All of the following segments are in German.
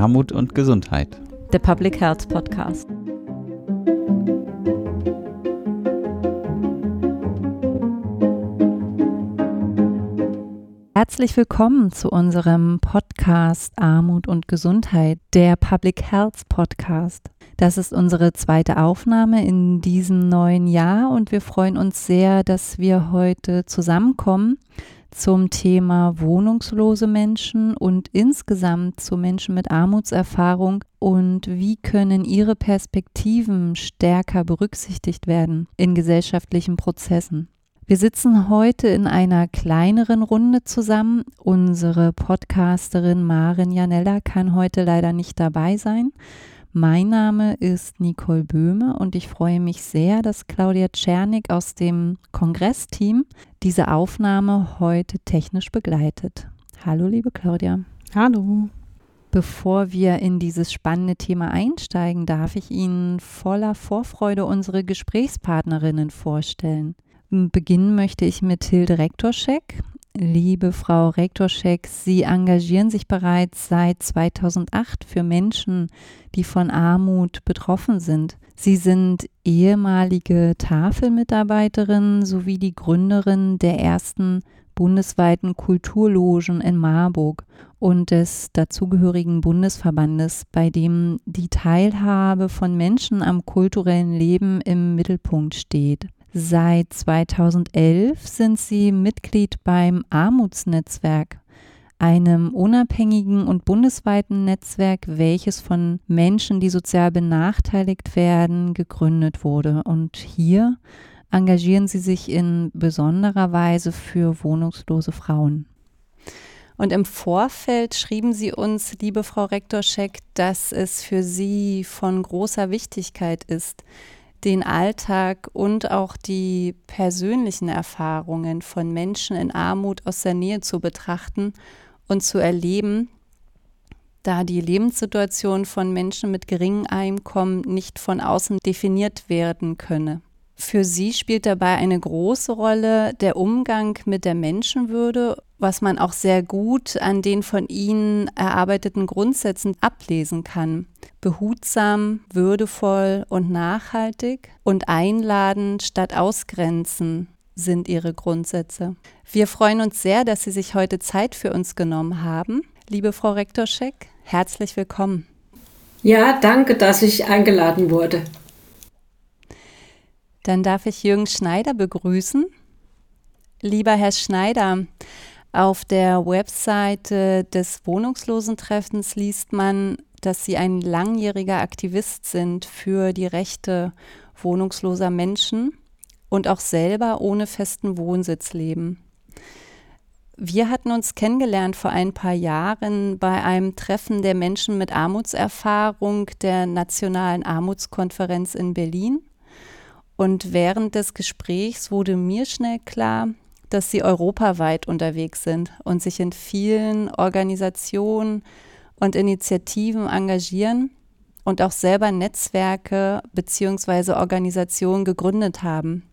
Armut und Gesundheit. Der Public Health Podcast. Herzlich willkommen zu unserem Podcast Armut und Gesundheit, der Public Health Podcast. Das ist unsere zweite Aufnahme in diesem neuen Jahr und wir freuen uns sehr, dass wir heute zusammenkommen zum Thema wohnungslose Menschen und insgesamt zu Menschen mit Armutserfahrung und wie können ihre Perspektiven stärker berücksichtigt werden in gesellschaftlichen Prozessen. Wir sitzen heute in einer kleineren Runde zusammen. Unsere Podcasterin Marin Janella kann heute leider nicht dabei sein. Mein Name ist Nicole Böhme und ich freue mich sehr, dass Claudia Czernik aus dem Kongressteam diese Aufnahme heute technisch begleitet. Hallo, liebe Claudia. Hallo. Bevor wir in dieses spannende Thema einsteigen, darf ich Ihnen voller Vorfreude unsere Gesprächspartnerinnen vorstellen. Beginnen möchte ich mit Hilde Rektorschek. Liebe Frau Rektorschek, Sie engagieren sich bereits seit 2008 für Menschen, die von Armut betroffen sind. Sie sind ehemalige Tafelmitarbeiterin sowie die Gründerin der ersten bundesweiten Kulturlogen in Marburg und des dazugehörigen Bundesverbandes, bei dem die Teilhabe von Menschen am kulturellen Leben im Mittelpunkt steht. Seit 2011 sind sie Mitglied beim Armutsnetzwerk, einem unabhängigen und bundesweiten Netzwerk, welches von Menschen, die sozial benachteiligt werden, gegründet wurde. Und hier engagieren sie sich in besonderer Weise für wohnungslose Frauen. Und im Vorfeld schrieben Sie uns, liebe Frau Rektorschek, dass es für Sie von großer Wichtigkeit ist, den Alltag und auch die persönlichen Erfahrungen von Menschen in Armut aus der Nähe zu betrachten und zu erleben, da die Lebenssituation von Menschen mit geringem Einkommen nicht von außen definiert werden könne. Für sie spielt dabei eine große Rolle der Umgang mit der Menschenwürde, was man auch sehr gut an den von ihnen erarbeiteten Grundsätzen ablesen kann. Behutsam, würdevoll und nachhaltig und einladen statt ausgrenzen sind ihre Grundsätze. Wir freuen uns sehr, dass Sie sich heute Zeit für uns genommen haben. Liebe Frau Rektorschek, herzlich willkommen. Ja, danke, dass ich eingeladen wurde. Dann darf ich Jürgen Schneider begrüßen. Lieber Herr Schneider, auf der Webseite des Wohnungslosentreffens liest man, dass Sie ein langjähriger Aktivist sind für die Rechte wohnungsloser Menschen und auch selber ohne festen Wohnsitz leben. Wir hatten uns kennengelernt vor ein paar Jahren bei einem Treffen der Menschen mit Armutserfahrung der Nationalen Armutskonferenz in Berlin. Und während des Gesprächs wurde mir schnell klar, dass sie europaweit unterwegs sind und sich in vielen Organisationen und Initiativen engagieren und auch selber Netzwerke bzw. Organisationen gegründet haben.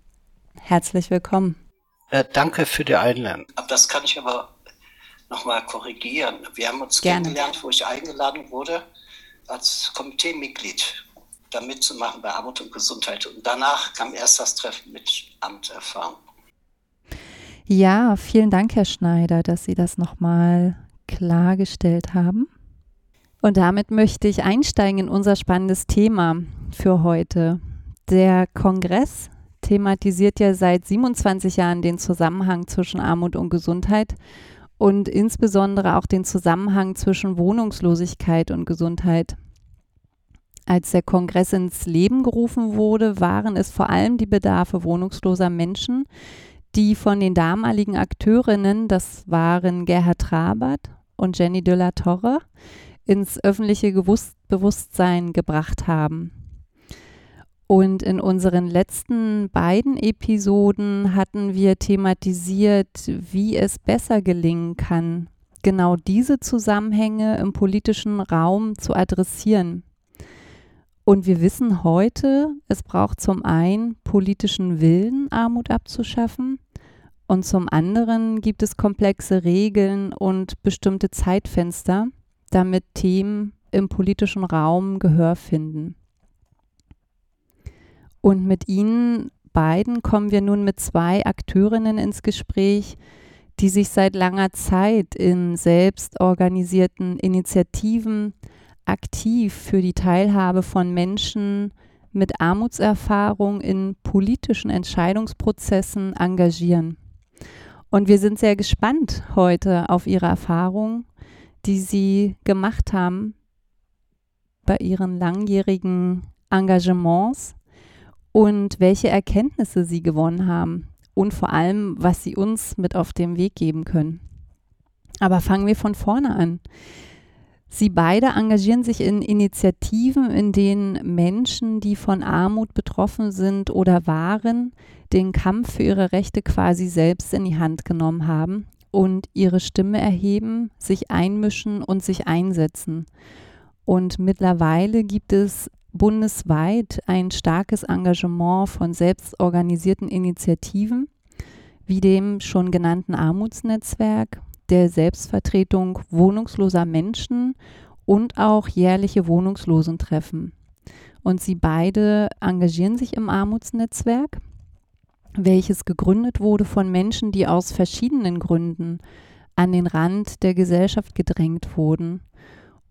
Herzlich willkommen. Äh, danke für die Einladung. Das kann ich aber nochmal korrigieren. Wir haben uns Gerne. kennengelernt, wo ich eingeladen wurde als Komiteemitglied da mitzumachen bei Armut und Gesundheit. Und danach kam erst das Treffen mit Amterfahrung. Ja, vielen Dank, Herr Schneider, dass Sie das nochmal klargestellt haben. Und damit möchte ich einsteigen in unser spannendes Thema für heute. Der Kongress thematisiert ja seit 27 Jahren den Zusammenhang zwischen Armut und Gesundheit und insbesondere auch den Zusammenhang zwischen Wohnungslosigkeit und Gesundheit. Als der Kongress ins Leben gerufen wurde, waren es vor allem die Bedarfe wohnungsloser Menschen, die von den damaligen Akteurinnen, das waren Gerhard Trabert und Jenny de la Torre, ins öffentliche Bewusstsein gebracht haben. Und in unseren letzten beiden Episoden hatten wir thematisiert, wie es besser gelingen kann, genau diese Zusammenhänge im politischen Raum zu adressieren. Und wir wissen heute, es braucht zum einen politischen Willen, Armut abzuschaffen. Und zum anderen gibt es komplexe Regeln und bestimmte Zeitfenster, damit Themen im politischen Raum Gehör finden. Und mit Ihnen beiden kommen wir nun mit zwei Akteurinnen ins Gespräch, die sich seit langer Zeit in selbstorganisierten Initiativen aktiv für die Teilhabe von Menschen mit Armutserfahrung in politischen Entscheidungsprozessen engagieren. Und wir sind sehr gespannt heute auf Ihre Erfahrungen, die Sie gemacht haben bei Ihren langjährigen Engagements und welche Erkenntnisse Sie gewonnen haben und vor allem, was Sie uns mit auf den Weg geben können. Aber fangen wir von vorne an. Sie beide engagieren sich in Initiativen, in denen Menschen, die von Armut betroffen sind oder waren, den Kampf für ihre Rechte quasi selbst in die Hand genommen haben und ihre Stimme erheben, sich einmischen und sich einsetzen. Und mittlerweile gibt es bundesweit ein starkes Engagement von selbstorganisierten Initiativen, wie dem schon genannten Armutsnetzwerk, der Selbstvertretung wohnungsloser Menschen und auch jährliche Wohnungslosentreffen. Und sie beide engagieren sich im Armutsnetzwerk, welches gegründet wurde von Menschen, die aus verschiedenen Gründen an den Rand der Gesellschaft gedrängt wurden.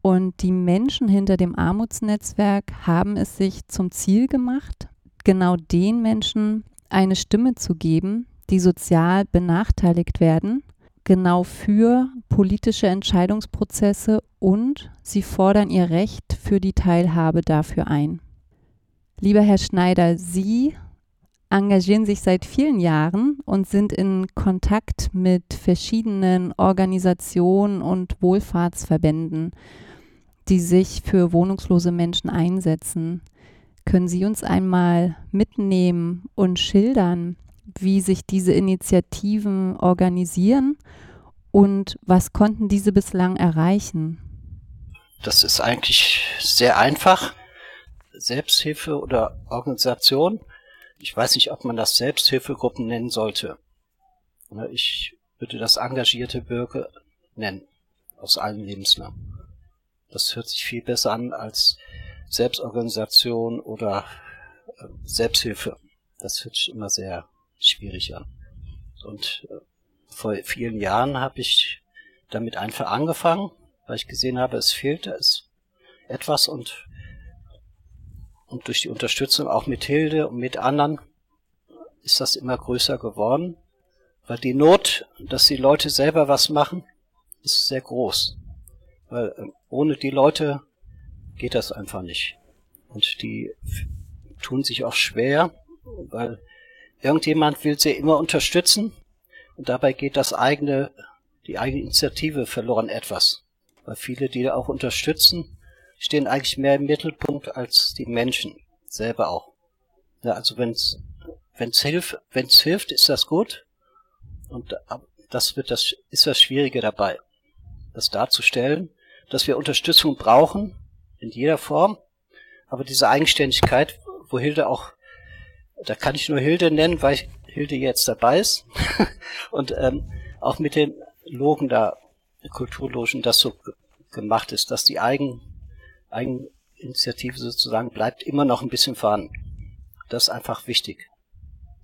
Und die Menschen hinter dem Armutsnetzwerk haben es sich zum Ziel gemacht, genau den Menschen eine Stimme zu geben, die sozial benachteiligt werden genau für politische Entscheidungsprozesse und sie fordern ihr Recht für die Teilhabe dafür ein. Lieber Herr Schneider, Sie engagieren sich seit vielen Jahren und sind in Kontakt mit verschiedenen Organisationen und Wohlfahrtsverbänden, die sich für wohnungslose Menschen einsetzen. Können Sie uns einmal mitnehmen und schildern, wie sich diese Initiativen organisieren und was konnten diese bislang erreichen? Das ist eigentlich sehr einfach. Selbsthilfe oder Organisation. Ich weiß nicht, ob man das Selbsthilfegruppen nennen sollte. Ich würde das engagierte Bürger nennen. Aus allen Lebenslagen. Das hört sich viel besser an als Selbstorganisation oder äh, Selbsthilfe. Das hört sich immer sehr schwierig an. Und äh, vor vielen Jahren habe ich damit einfach angefangen, weil ich gesehen habe, es fehlte es etwas und und durch die Unterstützung auch mit Hilde und mit anderen ist das immer größer geworden, weil die Not, dass die Leute selber was machen, ist sehr groß. Weil äh, ohne die Leute geht das einfach nicht. Und die tun sich auch schwer, weil Irgendjemand will sie immer unterstützen und dabei geht das eigene, die eigene Initiative verloren etwas. Weil viele, die auch unterstützen, stehen eigentlich mehr im Mittelpunkt als die Menschen selber auch. Ja, also wenn's, wenn's hilft, wenn's hilft, ist das gut. Und das wird das, ist das Schwierige dabei. Das darzustellen, dass wir Unterstützung brauchen, in jeder Form. Aber diese Eigenständigkeit, wo Hilde auch da kann ich nur Hilde nennen, weil Hilde jetzt dabei ist. und ähm, auch mit den Logen da, Kulturlogen, das so gemacht ist, dass die Eigen, Eigeninitiative sozusagen bleibt immer noch ein bisschen vorhanden. Das ist einfach wichtig.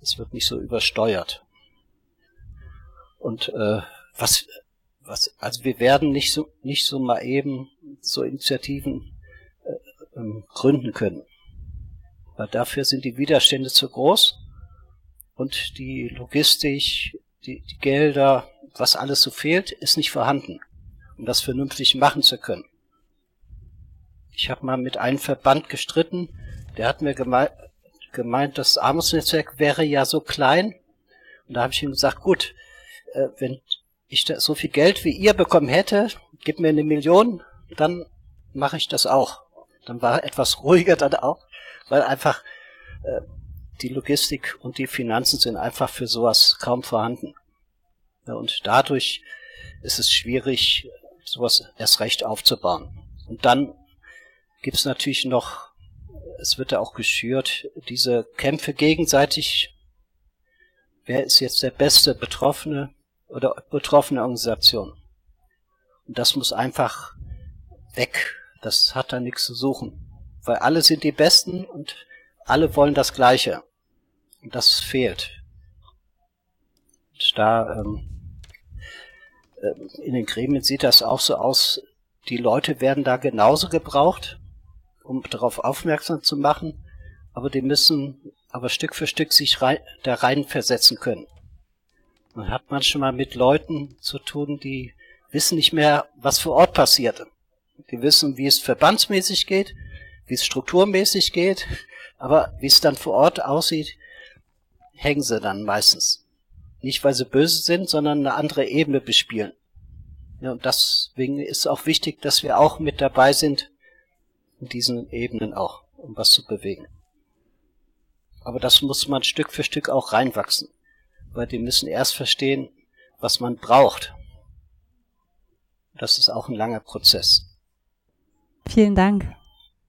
Es wird nicht so übersteuert. Und äh, was, was, also wir werden nicht so nicht so mal eben so Initiativen äh, ähm, gründen können weil dafür sind die Widerstände zu groß und die Logistik, die, die Gelder, was alles so fehlt, ist nicht vorhanden, um das vernünftig machen zu können. Ich habe mal mit einem Verband gestritten, der hat mir gemeint, gemeint, das Armutsnetzwerk wäre ja so klein. Und da habe ich ihm gesagt, gut, äh, wenn ich so viel Geld wie ihr bekommen hätte, gib mir eine Million, dann mache ich das auch. Dann war etwas ruhiger dann auch weil einfach äh, die Logistik und die Finanzen sind einfach für sowas kaum vorhanden. Ja, und dadurch ist es schwierig, sowas erst recht aufzubauen. Und dann gibt es natürlich noch, es wird ja auch geschürt, diese Kämpfe gegenseitig, wer ist jetzt der beste Betroffene oder betroffene Organisation. Und das muss einfach weg. Das hat da nichts zu suchen. Weil alle sind die Besten und alle wollen das Gleiche. Und das fehlt. Und da ähm, äh, in den Gremien sieht das auch so aus, die Leute werden da genauso gebraucht, um darauf aufmerksam zu machen, aber die müssen aber Stück für Stück sich rein, da rein versetzen können. Man hat manchmal mit Leuten zu tun, die wissen nicht mehr, was vor Ort passierte. Die wissen, wie es verbandsmäßig geht, wie es strukturmäßig geht, aber wie es dann vor Ort aussieht, hängen sie dann meistens. Nicht, weil sie böse sind, sondern eine andere Ebene bespielen. Ja, und deswegen ist auch wichtig, dass wir auch mit dabei sind, in diesen Ebenen auch, um was zu bewegen. Aber das muss man Stück für Stück auch reinwachsen, weil die müssen erst verstehen, was man braucht. Das ist auch ein langer Prozess. Vielen Dank,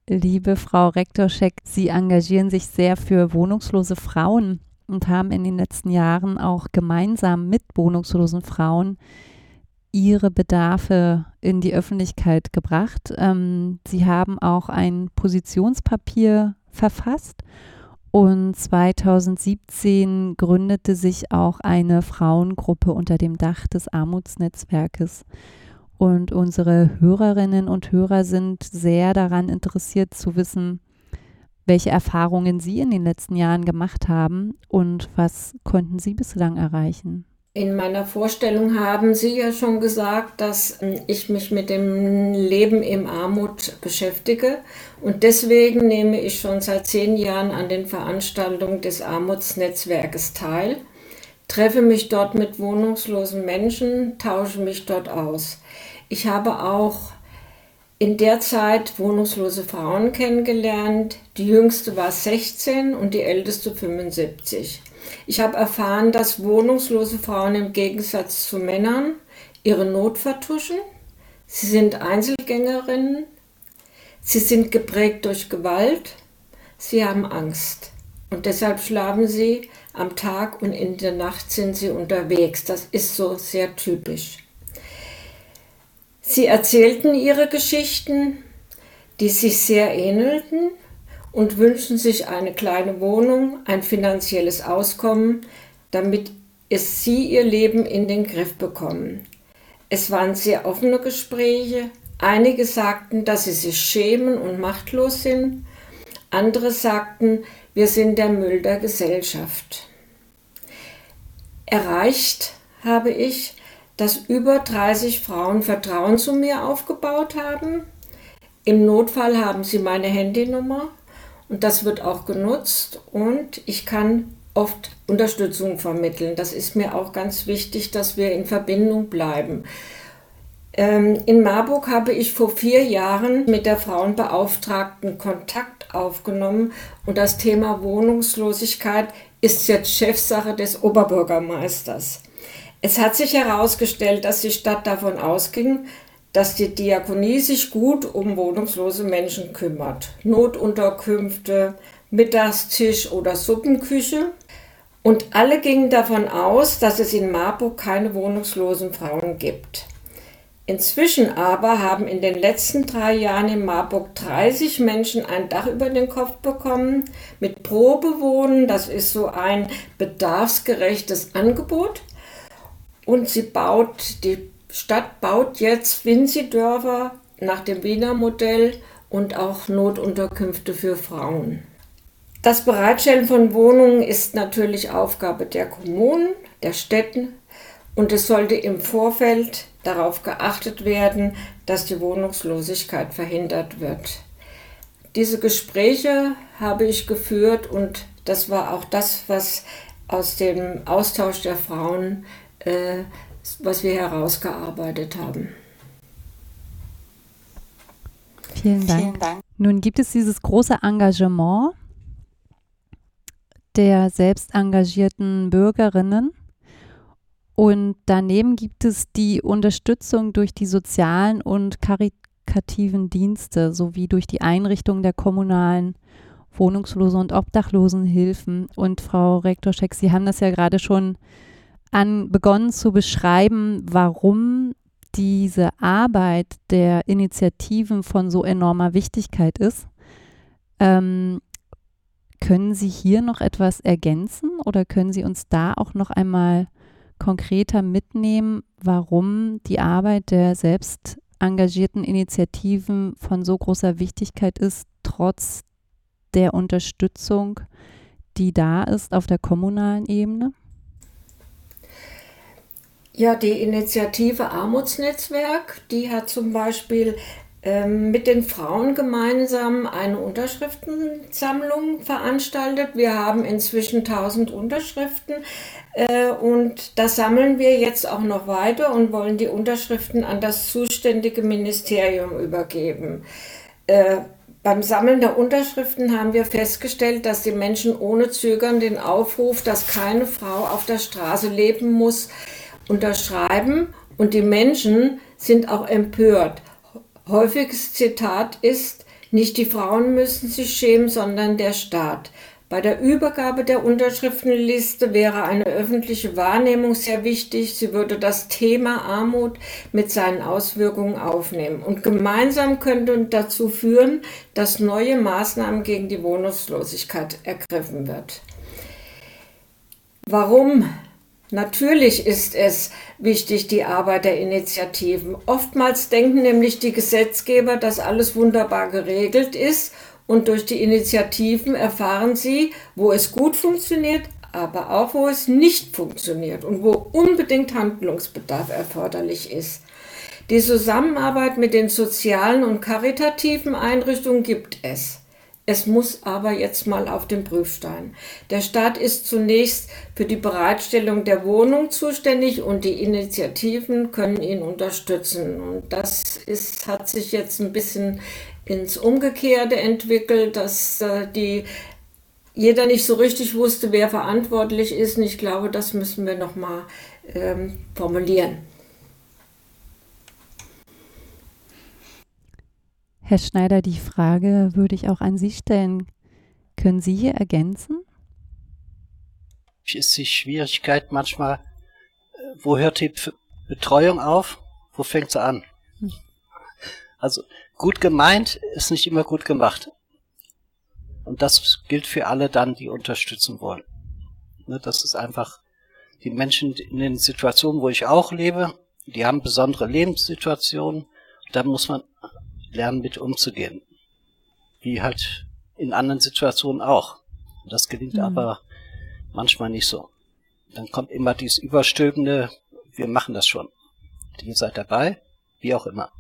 liebe Frau Rektorschek. Sie engagieren sich sehr für wohnungslose Frauen und haben in den letzten Jahren auch gemeinsam mit wohnungslosen Frauen ihre Bedarfe in die Öffentlichkeit gebracht. Ähm, sie haben auch ein Positionspapier verfasst und 2017 gründete sich auch eine Frauengruppe unter dem Dach des Armutsnetzwerkes. Und unsere Hörerinnen und Hörer sind sehr daran interessiert zu wissen, welche Erfahrungen Sie in den letzten Jahren gemacht haben und was konnten Sie bislang erreichen. In meiner Vorstellung haben Sie ja schon gesagt, dass ähm, ich mich mit dem Leben im Armut beschäftige. Und deswegen nehme ich schon seit zehn Jahren an den Veranstaltungen des Armutsnetzwerkes teil, treffe mich dort mit wohnungslosen Menschen, tausche mich dort aus. Ich habe auch in der Zeit wohnungslose Frauen kennengelernt. Die jüngste war 16 und die älteste 75. Ich habe erfahren, dass wohnungslose Frauen im Gegensatz zu Männern ihre Not vertuschen. Sie sind Einzelgängerinnen. Sie sind geprägt durch Gewalt. Sie haben Angst. Und deshalb schlafen sie am Tag und in der Nacht sind sie unterwegs. Das ist so sehr typisch. Sie erzählten ihre Geschichten, die sich sehr ähnelten und wünschen sich eine kleine Wohnung, ein finanzielles Auskommen, damit es sie ihr Leben in den Griff bekommen. Es waren sehr offene Gespräche. Einige sagten, dass sie sich schämen und machtlos sind. Andere sagten, wir sind der Müll der Gesellschaft. Erreicht habe ich, dass über 30 Frauen Vertrauen zu mir aufgebaut haben. Im Notfall haben sie meine Handynummer und das wird auch genutzt und ich kann oft Unterstützung vermitteln. Das ist mir auch ganz wichtig, dass wir in Verbindung bleiben. Ähm, in Marburg habe ich vor vier Jahren mit der Frauenbeauftragten Kontakt aufgenommen und das Thema Wohnungslosigkeit ist jetzt Chefsache des Oberbürgermeisters. Es hat sich herausgestellt, dass die Stadt davon ausging, dass die Diakonie sich gut um wohnungslose Menschen kümmert. Notunterkünfte, Mittagstisch oder Suppenküche. Und alle gingen davon aus, dass es in Marburg keine wohnungslosen Frauen gibt. Inzwischen aber haben in den letzten drei Jahren in Marburg 30 Menschen ein Dach über den Kopf bekommen mit Probewohnen. Das ist so ein bedarfsgerechtes Angebot. Und sie baut die Stadt baut jetzt Winzi-Dörfer nach dem Wiener Modell und auch Notunterkünfte für Frauen. Das Bereitstellen von Wohnungen ist natürlich Aufgabe der Kommunen, der Städten und es sollte im Vorfeld darauf geachtet werden, dass die Wohnungslosigkeit verhindert wird. Diese Gespräche habe ich geführt und das war auch das, was aus dem Austausch der Frauen äh, was wir herausgearbeitet haben. Vielen Dank. Vielen Dank. Nun gibt es dieses große Engagement der selbst engagierten Bürgerinnen. Und daneben gibt es die Unterstützung durch die sozialen und karitativen Dienste sowie durch die Einrichtung der kommunalen Wohnungslosen- und Obdachlosenhilfen. Und Frau Rektorschek, Sie haben das ja gerade schon an, begonnen zu beschreiben, warum diese Arbeit der Initiativen von so enormer Wichtigkeit ist. Ähm, können Sie hier noch etwas ergänzen oder können Sie uns da auch noch einmal konkreter mitnehmen, warum die Arbeit der selbst engagierten Initiativen von so großer Wichtigkeit ist, trotz der Unterstützung, die da ist auf der kommunalen Ebene? Ja, die Initiative Armutsnetzwerk, die hat zum Beispiel ähm, mit den Frauen gemeinsam eine Unterschriftensammlung veranstaltet. Wir haben inzwischen 1000 Unterschriften äh, und das sammeln wir jetzt auch noch weiter und wollen die Unterschriften an das zuständige Ministerium übergeben. Äh, beim Sammeln der Unterschriften haben wir festgestellt, dass die Menschen ohne Zögern den Aufruf, dass keine Frau auf der Straße leben muss, unterschreiben und die Menschen sind auch empört. Häufiges Zitat ist, nicht die Frauen müssen sich schämen, sondern der Staat. Bei der Übergabe der Unterschriftenliste wäre eine öffentliche Wahrnehmung sehr wichtig. Sie würde das Thema Armut mit seinen Auswirkungen aufnehmen und gemeinsam könnte dazu führen, dass neue Maßnahmen gegen die Wohnungslosigkeit ergriffen wird. Warum Natürlich ist es wichtig, die Arbeit der Initiativen. Oftmals denken nämlich die Gesetzgeber, dass alles wunderbar geregelt ist und durch die Initiativen erfahren sie, wo es gut funktioniert, aber auch wo es nicht funktioniert und wo unbedingt Handlungsbedarf erforderlich ist. Die Zusammenarbeit mit den sozialen und karitativen Einrichtungen gibt es. Es muss aber jetzt mal auf den Prüfstein. Der Staat ist zunächst für die Bereitstellung der Wohnung zuständig und die Initiativen können ihn unterstützen. Und das ist, hat sich jetzt ein bisschen ins Umgekehrte entwickelt, dass äh, die jeder nicht so richtig wusste, wer verantwortlich ist. Und ich glaube, das müssen wir nochmal ähm, formulieren. Herr Schneider, die Frage würde ich auch an Sie stellen. Können Sie hier ergänzen? Ist die Schwierigkeit manchmal, wo hört die Betreuung auf? Wo fängt sie an? Hm. Also gut gemeint ist nicht immer gut gemacht. Und das gilt für alle dann, die unterstützen wollen. Ne, das ist einfach die Menschen in den Situationen, wo ich auch lebe, die haben besondere Lebenssituationen. Da muss man lernen, mit umzugehen. Wie halt in anderen Situationen auch. Das gelingt mhm. aber manchmal nicht so. Dann kommt immer dieses überstülpende, wir machen das schon. Ihr seid dabei, wie auch immer.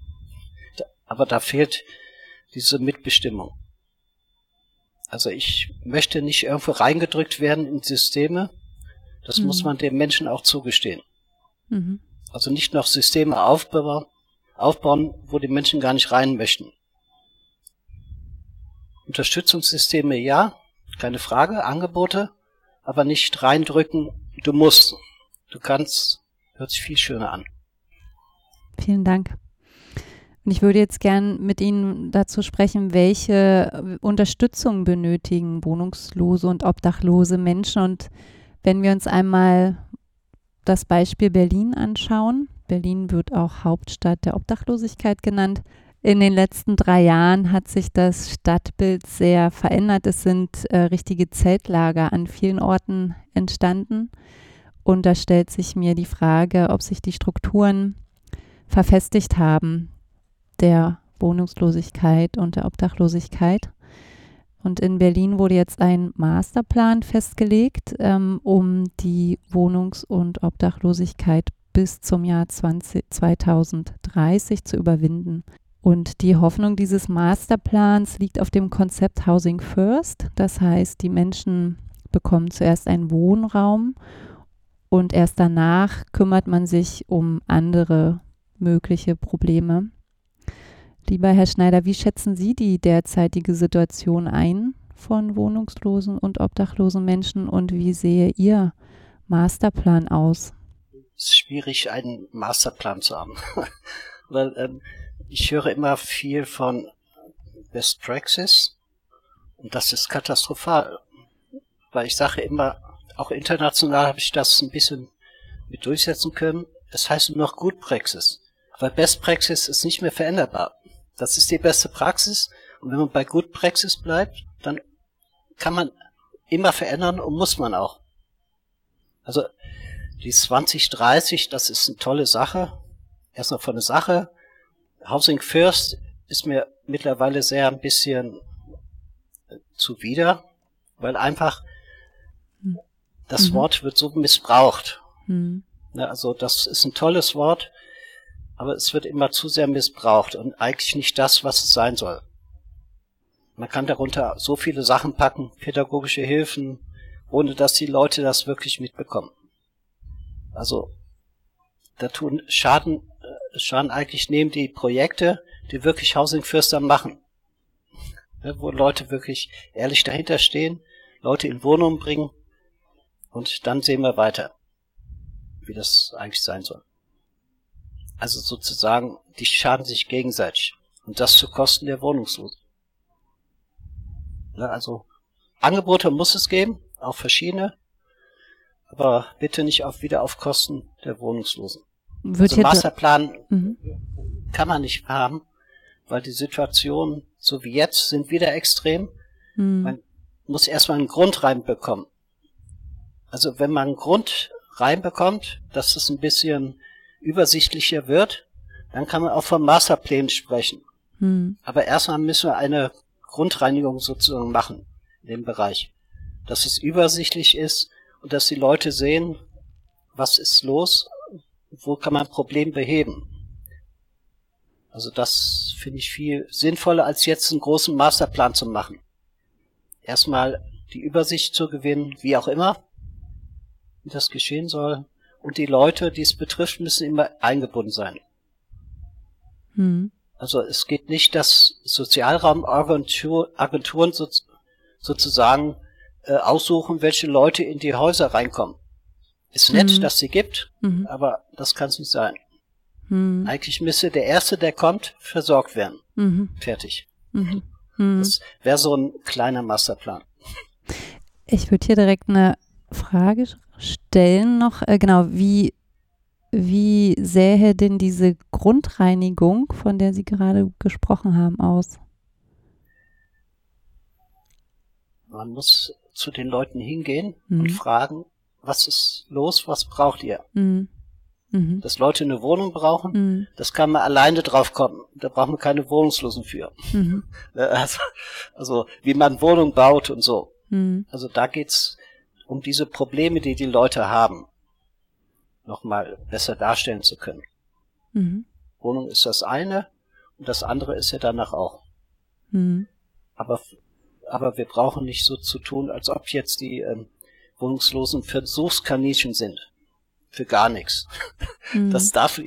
Aber da fehlt diese Mitbestimmung. Also ich möchte nicht irgendwo reingedrückt werden in Systeme. Das mhm. muss man den Menschen auch zugestehen. Mhm. Also nicht noch Systeme aufbauen, aufbauen, wo die Menschen gar nicht rein möchten. Unterstützungssysteme ja, keine Frage, Angebote, aber nicht reindrücken, du musst. Du kannst, hört sich viel schöner an. Vielen Dank. Und ich würde jetzt gern mit Ihnen dazu sprechen, welche Unterstützung benötigen wohnungslose und obdachlose Menschen. Und wenn wir uns einmal das Beispiel Berlin anschauen, Berlin wird auch Hauptstadt der Obdachlosigkeit genannt. In den letzten drei Jahren hat sich das Stadtbild sehr verändert. Es sind äh, richtige Zeltlager an vielen Orten entstanden. Und da stellt sich mir die Frage, ob sich die Strukturen verfestigt haben der Wohnungslosigkeit und der Obdachlosigkeit. Und in Berlin wurde jetzt ein Masterplan festgelegt, ähm, um die Wohnungs- und Obdachlosigkeit bis zum Jahr 20, 2030 zu überwinden. Und die Hoffnung dieses Masterplans liegt auf dem Konzept Housing First. Das heißt, die Menschen bekommen zuerst einen Wohnraum und erst danach kümmert man sich um andere mögliche Probleme. Lieber Herr Schneider, wie schätzen Sie die derzeitige Situation ein von wohnungslosen und obdachlosen Menschen und wie sehe Ihr Masterplan aus? Es ist schwierig, einen Masterplan zu haben. Weil ähm, ich höre immer viel von Best Praxis und das ist katastrophal. Weil ich sage immer, auch international habe ich das ein bisschen mit durchsetzen können. Es heißt nur noch Good Praxis. Weil Best Praxis ist nicht mehr veränderbar. Das ist die beste Praxis. Und wenn man bei Good Praxis bleibt, dann kann man immer verändern und muss man auch. Also die 2030, das ist eine tolle Sache. Erst noch von der Sache. Housing First ist mir mittlerweile sehr ein bisschen äh, zuwider, weil einfach das mhm. Wort wird so missbraucht. Mhm. Also das ist ein tolles Wort, aber es wird immer zu sehr missbraucht und eigentlich nicht das, was es sein soll. Man kann darunter so viele Sachen packen, pädagogische Hilfen, ohne dass die Leute das wirklich mitbekommen. Also da tun Schaden, äh, Schaden eigentlich nehmen die Projekte, die wirklich Housing Fürster machen. Ja, wo Leute wirklich ehrlich dahinter stehen, Leute in Wohnungen bringen und dann sehen wir weiter, wie das eigentlich sein soll. Also sozusagen, die schaden sich gegenseitig. Und das zu Kosten der Wohnungslosen. Ja, also Angebote muss es geben, auch verschiedene, aber bitte nicht auf, wieder auf Kosten der Wohnungslosen. Wird also Masterplan mhm. kann man nicht haben, weil die Situation, so wie jetzt, sind wieder extrem. Mhm. Man muss erstmal einen Grund reinbekommen. Also wenn man einen Grund reinbekommt, dass es ein bisschen übersichtlicher wird, dann kann man auch von Masterplänen sprechen. Mhm. Aber erstmal müssen wir eine Grundreinigung sozusagen machen in dem Bereich. Dass es übersichtlich ist und dass die Leute sehen, was ist los, wo kann man ein Problem beheben. Also das finde ich viel sinnvoller, als jetzt einen großen Masterplan zu machen. Erstmal die Übersicht zu gewinnen, wie auch immer, wie das geschehen soll. Und die Leute, die es betrifft, müssen immer eingebunden sein. Hm. Also es geht nicht, dass Sozialraumagenturen so, sozusagen äh, aussuchen, welche Leute in die Häuser reinkommen. Ist nett, mhm. dass sie gibt, mhm. aber das kann es nicht sein. Mhm. Eigentlich müsste der Erste, der kommt, versorgt werden. Mhm. Fertig. Mhm. Mhm. Das wäre so ein kleiner Masterplan. Ich würde hier direkt eine Frage stellen noch. Äh, genau, wie wie sähe denn diese Grundreinigung, von der Sie gerade gesprochen haben, aus? Man muss zu den Leuten hingehen mhm. und fragen, was ist los, was braucht ihr? Mhm. Mhm. Dass Leute eine Wohnung brauchen, mhm. das kann man alleine drauf kommen. Da braucht man keine Wohnungslosen für. Mhm. Also, also, wie man Wohnung baut und so. Also da geht's um diese Probleme, die die Leute haben nochmal besser darstellen zu können. Wohnung ist das eine und das andere ist ja danach auch. Aber, aber wir brauchen nicht so zu tun, als ob jetzt die ähm, Wohnungslosen Versuchskaninchen sind. Für gar nichts. Mhm. Das darf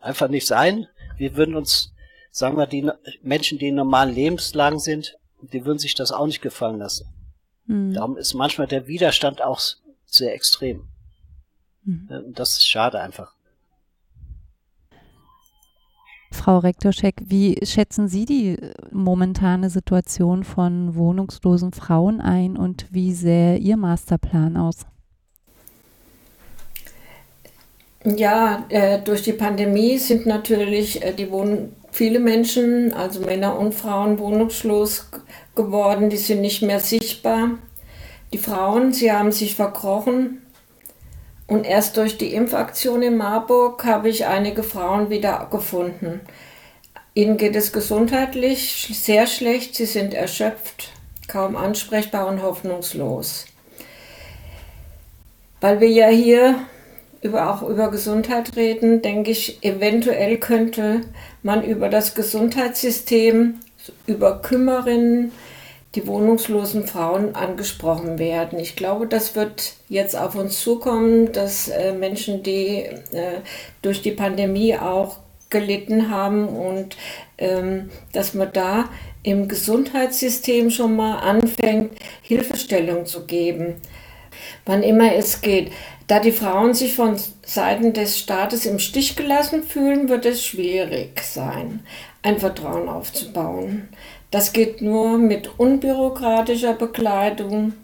einfach nicht sein. Wir würden uns, sagen wir, die Menschen, die in normalen Lebenslagen sind, die würden sich das auch nicht gefallen lassen. Mhm. Darum ist manchmal der Widerstand auch sehr extrem. Mhm. Das ist schade einfach. Frau Rektorschek, wie schätzen Sie die momentane Situation von wohnungslosen Frauen ein und wie sähe Ihr Masterplan aus? Ja, äh, durch die Pandemie sind natürlich äh, die Wohn viele Menschen, also Männer und Frauen, wohnungslos geworden. Die sind nicht mehr sichtbar. Die Frauen, sie haben sich verkrochen und erst durch die Impfaktion in Marburg habe ich einige Frauen wieder gefunden. Ihnen geht es gesundheitlich sehr schlecht, sie sind erschöpft, kaum ansprechbar und hoffnungslos. Weil wir ja hier über, auch über Gesundheit reden, denke ich, eventuell könnte man über das Gesundheitssystem, über Kümmerinnen, die wohnungslosen Frauen angesprochen werden. Ich glaube, das wird jetzt auf uns zukommen, dass äh, Menschen, die äh, durch die Pandemie auch gelitten haben und ähm, dass man da im Gesundheitssystem schon mal anfängt, Hilfestellung zu geben, wann immer es geht. Da die Frauen sich von Seiten des Staates im Stich gelassen fühlen, wird es schwierig sein, ein Vertrauen aufzubauen. Das geht nur mit unbürokratischer Begleitung,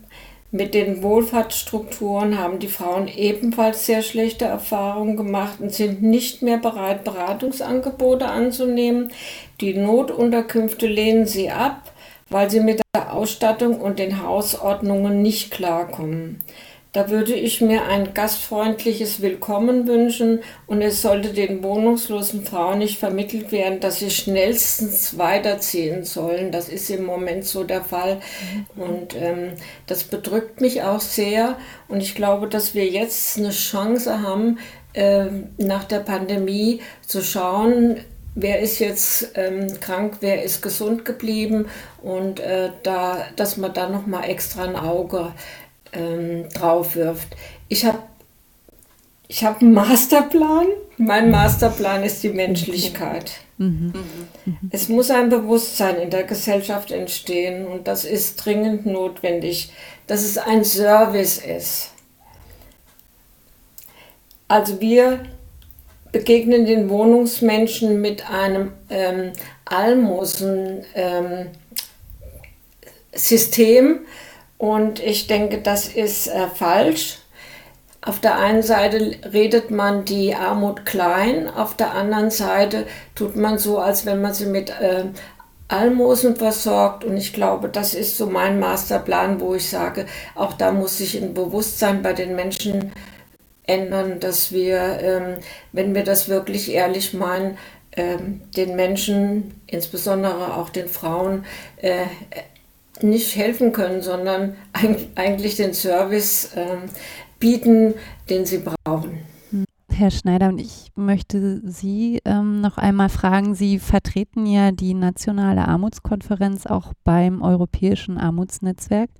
Mit den Wohlfahrtsstrukturen haben die Frauen ebenfalls sehr schlechte Erfahrungen gemacht und sind nicht mehr bereit, Beratungsangebote anzunehmen. Die Notunterkünfte lehnen sie ab, weil sie mit der Ausstattung und den Hausordnungen nicht klarkommen. Da würde ich mir ein gastfreundliches Willkommen wünschen und es sollte den wohnungslosen Frauen nicht vermittelt werden, dass sie schnellstens weiterziehen sollen. Das ist im Moment so der Fall. Und ähm, das bedrückt mich auch sehr. Und ich glaube, dass wir jetzt eine Chance haben, äh, nach der Pandemie zu schauen, wer ist jetzt ähm, krank, wer ist gesund geblieben. Und äh, da, dass man da noch mal extra ein Auge ähm, drauf wirft. Ich habe ich hab einen Masterplan. Mein Masterplan ist die Menschlichkeit. Mhm. Mhm. Es muss ein Bewusstsein in der Gesellschaft entstehen und das ist dringend notwendig, dass es ein Service ist. Also wir begegnen den Wohnungsmenschen mit einem ähm, Almosen-System. Ähm, und ich denke, das ist äh, falsch. Auf der einen Seite redet man die Armut klein, auf der anderen Seite tut man so, als wenn man sie mit äh, Almosen versorgt. Und ich glaube, das ist so mein Masterplan, wo ich sage, auch da muss sich ein Bewusstsein bei den Menschen ändern, dass wir, ähm, wenn wir das wirklich ehrlich meinen, ähm, den Menschen, insbesondere auch den Frauen, äh, nicht helfen können, sondern eigentlich den Service äh, bieten, den sie brauchen. Herr Schneider, und ich möchte Sie ähm, noch einmal fragen, Sie vertreten ja die nationale Armutskonferenz auch beim Europäischen Armutsnetzwerk.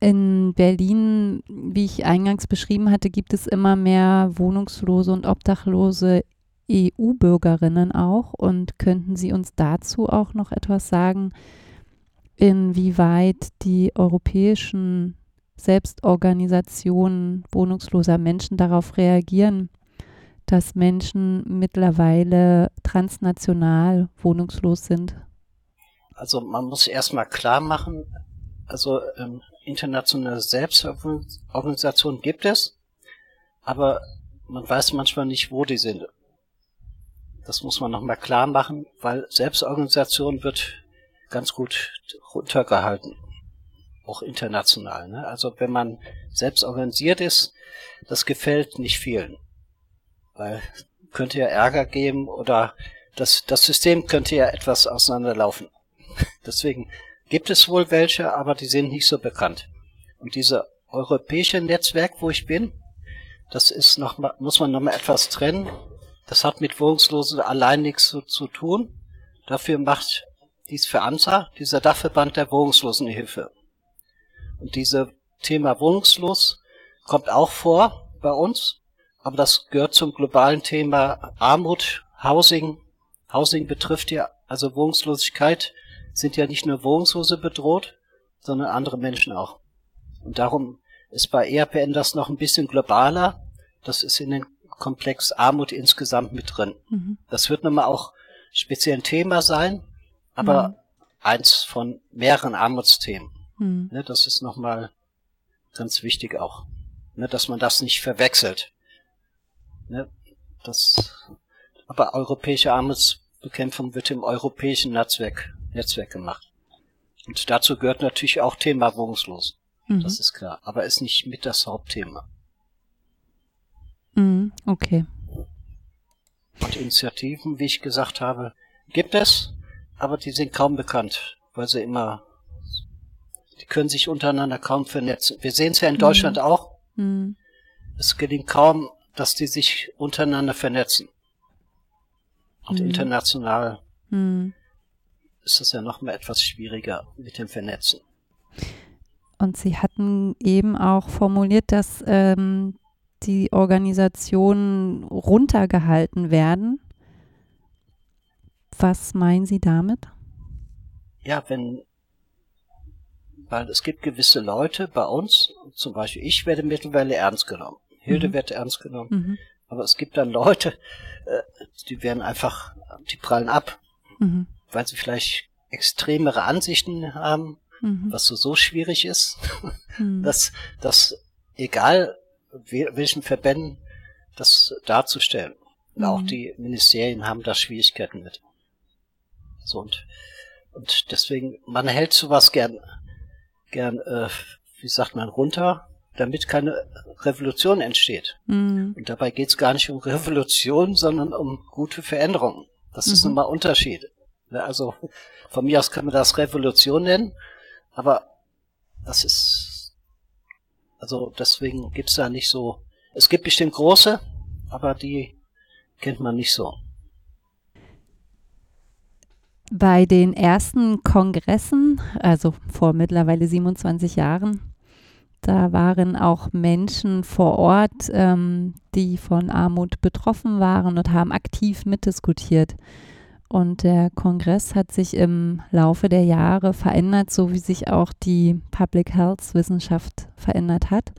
In Berlin, wie ich eingangs beschrieben hatte, gibt es immer mehr wohnungslose und obdachlose EU-Bürgerinnen auch. Und könnten Sie uns dazu auch noch etwas sagen, inwieweit die europäischen Selbstorganisationen wohnungsloser Menschen darauf reagieren, dass Menschen mittlerweile transnational wohnungslos sind? Also man muss erstmal klar machen, also ähm, internationale Selbstorganisationen gibt es, aber man weiß manchmal nicht, wo die sind. Das muss man nochmal klar machen, weil Selbstorganisation wird ganz gut runtergehalten. Auch international. Ne? Also wenn man selbst organisiert ist, das gefällt nicht vielen. Weil könnte ja Ärger geben oder das, das System könnte ja etwas auseinanderlaufen. Deswegen gibt es wohl welche, aber die sind nicht so bekannt. Und diese europäische Netzwerk, wo ich bin, das ist noch mal, muss man noch mal etwas trennen. Das hat mit Wohnungslosen allein nichts zu, zu tun. Dafür macht dies für ANSA, dieser Dachverband der Wohnungslosenhilfe. Und dieses Thema Wohnungslos kommt auch vor bei uns, aber das gehört zum globalen Thema Armut, Housing. Housing betrifft ja, also Wohnungslosigkeit sind ja nicht nur Wohnungslose bedroht, sondern andere Menschen auch. Und darum ist bei ERPN das noch ein bisschen globaler. Das ist in den Komplex Armut insgesamt mit drin. Mhm. Das wird nochmal auch speziell ein Thema sein aber mhm. eins von mehreren Armutsthemen. Mhm. Ne, das ist nochmal ganz wichtig auch, ne, dass man das nicht verwechselt. Ne, das, aber europäische Armutsbekämpfung wird im europäischen Netzwerk, Netzwerk gemacht. Und dazu gehört natürlich auch Thema Wohnungslos. Mhm. Das ist klar. Aber ist nicht mit das Hauptthema. Mhm, okay. Und Initiativen, wie ich gesagt habe, gibt es aber die sind kaum bekannt, weil sie immer, die können sich untereinander kaum vernetzen. Wir sehen es ja in mhm. Deutschland auch. Mhm. Es gelingt kaum, dass die sich untereinander vernetzen. Und mhm. international mhm. ist es ja noch mal etwas schwieriger mit dem Vernetzen. Und Sie hatten eben auch formuliert, dass ähm, die Organisationen runtergehalten werden. Was meinen Sie damit? Ja, wenn, weil es gibt gewisse Leute bei uns, zum Beispiel ich werde mittlerweile ernst genommen. Hilde mhm. wird ernst genommen. Mhm. Aber es gibt dann Leute, äh, die werden einfach, die prallen ab, mhm. weil sie vielleicht extremere Ansichten haben mhm. was so, so schwierig ist, mhm. dass, dass egal welchen Verbänden das darzustellen. Und auch mhm. die Ministerien haben da Schwierigkeiten mit. So und, und deswegen, man hält sowas gern, gern, äh, wie sagt man, runter, damit keine Revolution entsteht. Mhm. Und dabei geht es gar nicht um Revolution, sondern um gute Veränderungen. Das mhm. ist nun mal Unterschied. Ne, also von mir aus kann man das Revolution nennen, aber das ist, also deswegen gibt's da nicht so, es gibt bestimmt große, aber die kennt man nicht so. Bei den ersten Kongressen, also vor mittlerweile 27 Jahren, da waren auch Menschen vor Ort, ähm, die von Armut betroffen waren und haben aktiv mitdiskutiert. Und der Kongress hat sich im Laufe der Jahre verändert, so wie sich auch die Public Health Wissenschaft verändert hat.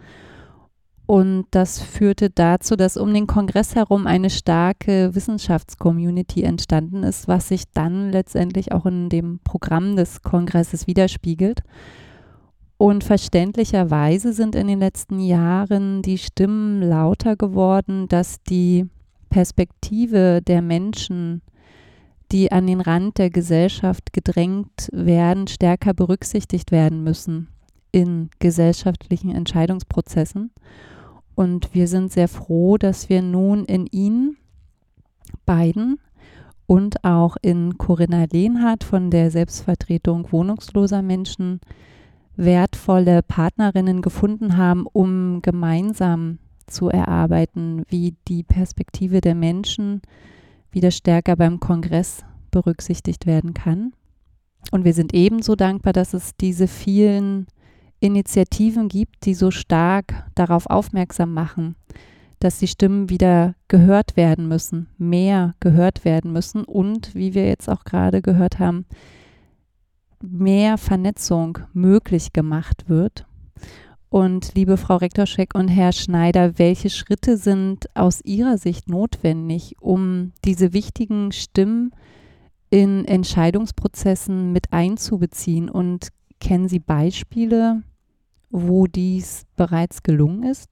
Und das führte dazu, dass um den Kongress herum eine starke Wissenschaftscommunity entstanden ist, was sich dann letztendlich auch in dem Programm des Kongresses widerspiegelt. Und verständlicherweise sind in den letzten Jahren die Stimmen lauter geworden, dass die Perspektive der Menschen, die an den Rand der Gesellschaft gedrängt werden, stärker berücksichtigt werden müssen in gesellschaftlichen Entscheidungsprozessen. Und wir sind sehr froh, dass wir nun in Ihnen beiden und auch in Corinna Lehnhardt von der Selbstvertretung wohnungsloser Menschen wertvolle Partnerinnen gefunden haben, um gemeinsam zu erarbeiten, wie die Perspektive der Menschen wieder stärker beim Kongress berücksichtigt werden kann. Und wir sind ebenso dankbar, dass es diese vielen Initiativen gibt, die so stark darauf aufmerksam machen, dass die Stimmen wieder gehört werden müssen, mehr gehört werden müssen und, wie wir jetzt auch gerade gehört haben, mehr Vernetzung möglich gemacht wird. Und liebe Frau Rektorscheck und Herr Schneider, welche Schritte sind aus Ihrer Sicht notwendig, um diese wichtigen Stimmen in Entscheidungsprozessen mit einzubeziehen? Und kennen Sie Beispiele, wo dies bereits gelungen ist?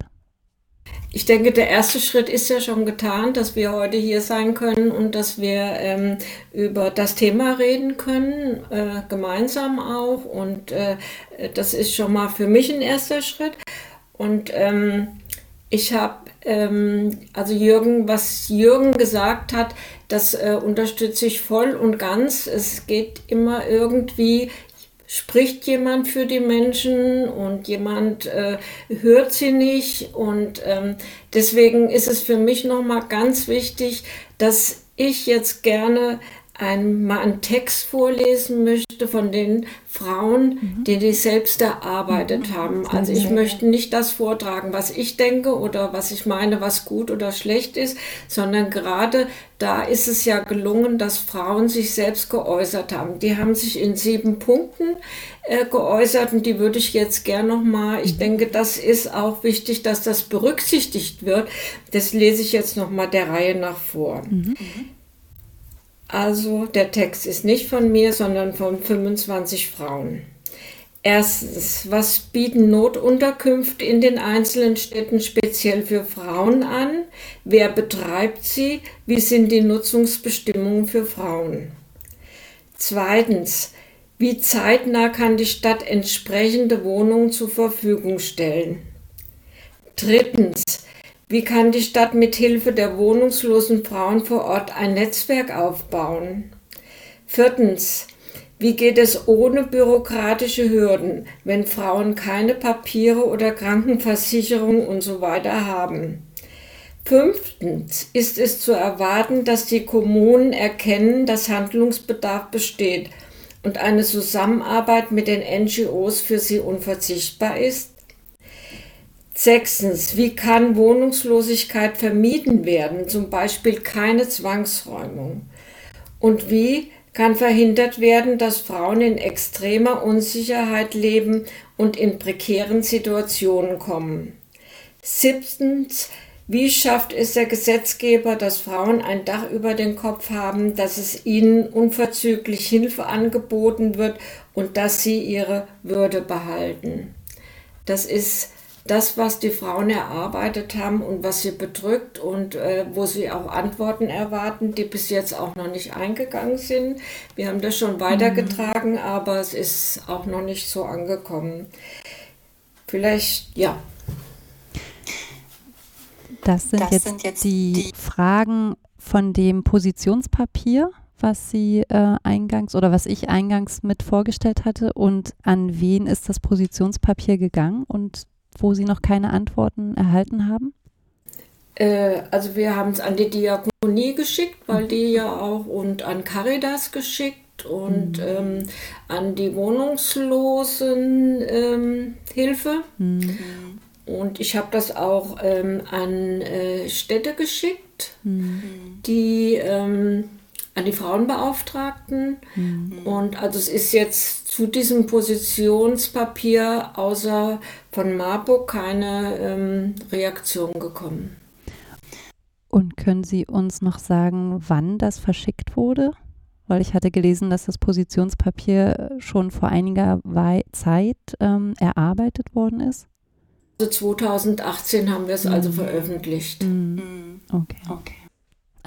Ich denke, der erste Schritt ist ja schon getan, dass wir heute hier sein können und dass wir ähm, über das Thema reden können, äh, gemeinsam auch. Und äh, das ist schon mal für mich ein erster Schritt. Und ähm, ich habe, ähm, also Jürgen, was Jürgen gesagt hat, das äh, unterstütze ich voll und ganz. Es geht immer irgendwie spricht jemand für die Menschen und jemand äh, hört sie nicht. Und ähm, deswegen ist es für mich nochmal ganz wichtig, dass ich jetzt gerne ein, mal einen Text vorlesen möchte von den Frauen, mhm. die die selbst erarbeitet mhm. haben. Also ich möchte nicht das vortragen, was ich denke oder was ich meine, was gut oder schlecht ist, sondern gerade da ist es ja gelungen, dass Frauen sich selbst geäußert haben. Die haben sich in sieben Punkten äh, geäußert und die würde ich jetzt gern nochmal, ich mhm. denke, das ist auch wichtig, dass das berücksichtigt wird. Das lese ich jetzt nochmal der Reihe nach vor. Mhm. Also der Text ist nicht von mir, sondern von 25 Frauen. Erstens, was bieten Notunterkünfte in den einzelnen Städten speziell für Frauen an? Wer betreibt sie? Wie sind die Nutzungsbestimmungen für Frauen? Zweitens, wie zeitnah kann die Stadt entsprechende Wohnungen zur Verfügung stellen? Drittens, wie kann die Stadt mit Hilfe der wohnungslosen Frauen vor Ort ein Netzwerk aufbauen? Viertens. Wie geht es ohne bürokratische Hürden, wenn Frauen keine Papiere oder Krankenversicherung und so weiter haben? Fünftens ist es zu erwarten, dass die Kommunen erkennen, dass Handlungsbedarf besteht und eine Zusammenarbeit mit den NGOs für sie unverzichtbar ist. Sechstens, wie kann Wohnungslosigkeit vermieden werden, zum Beispiel keine Zwangsräumung? Und wie kann verhindert werden, dass Frauen in extremer Unsicherheit leben und in prekären Situationen kommen? Siebtens, Wie schafft es der Gesetzgeber, dass Frauen ein Dach über den Kopf haben, dass es ihnen unverzüglich Hilfe angeboten wird und dass sie ihre Würde behalten? Das ist das, was die Frauen erarbeitet haben und was sie bedrückt und äh, wo sie auch Antworten erwarten, die bis jetzt auch noch nicht eingegangen sind. Wir haben das schon weitergetragen, mhm. aber es ist auch noch nicht so angekommen. Vielleicht, ja, das sind, das jetzt, sind jetzt, die, die Fragen von dem Positionspapier, was Sie äh, eingangs oder was ich eingangs mit vorgestellt hatte. Und an wen ist das Positionspapier gegangen und wo Sie noch keine Antworten erhalten haben? Äh, also wir haben es an die Diakonie geschickt, weil die ja auch und an Caritas geschickt und mhm. ähm, an die Wohnungslosenhilfe. Ähm, mhm. Und ich habe das auch ähm, an äh, Städte geschickt, mhm. die ähm, an die Frauenbeauftragten. Mhm. Und also es ist jetzt zu diesem Positionspapier außer von Marburg keine ähm, Reaktion gekommen. Und können Sie uns noch sagen, wann das verschickt wurde? Weil ich hatte gelesen, dass das Positionspapier schon vor einiger Zeit ähm, erarbeitet worden ist. 2018 also haben wir es mhm. also veröffentlicht. Mhm. Okay. okay.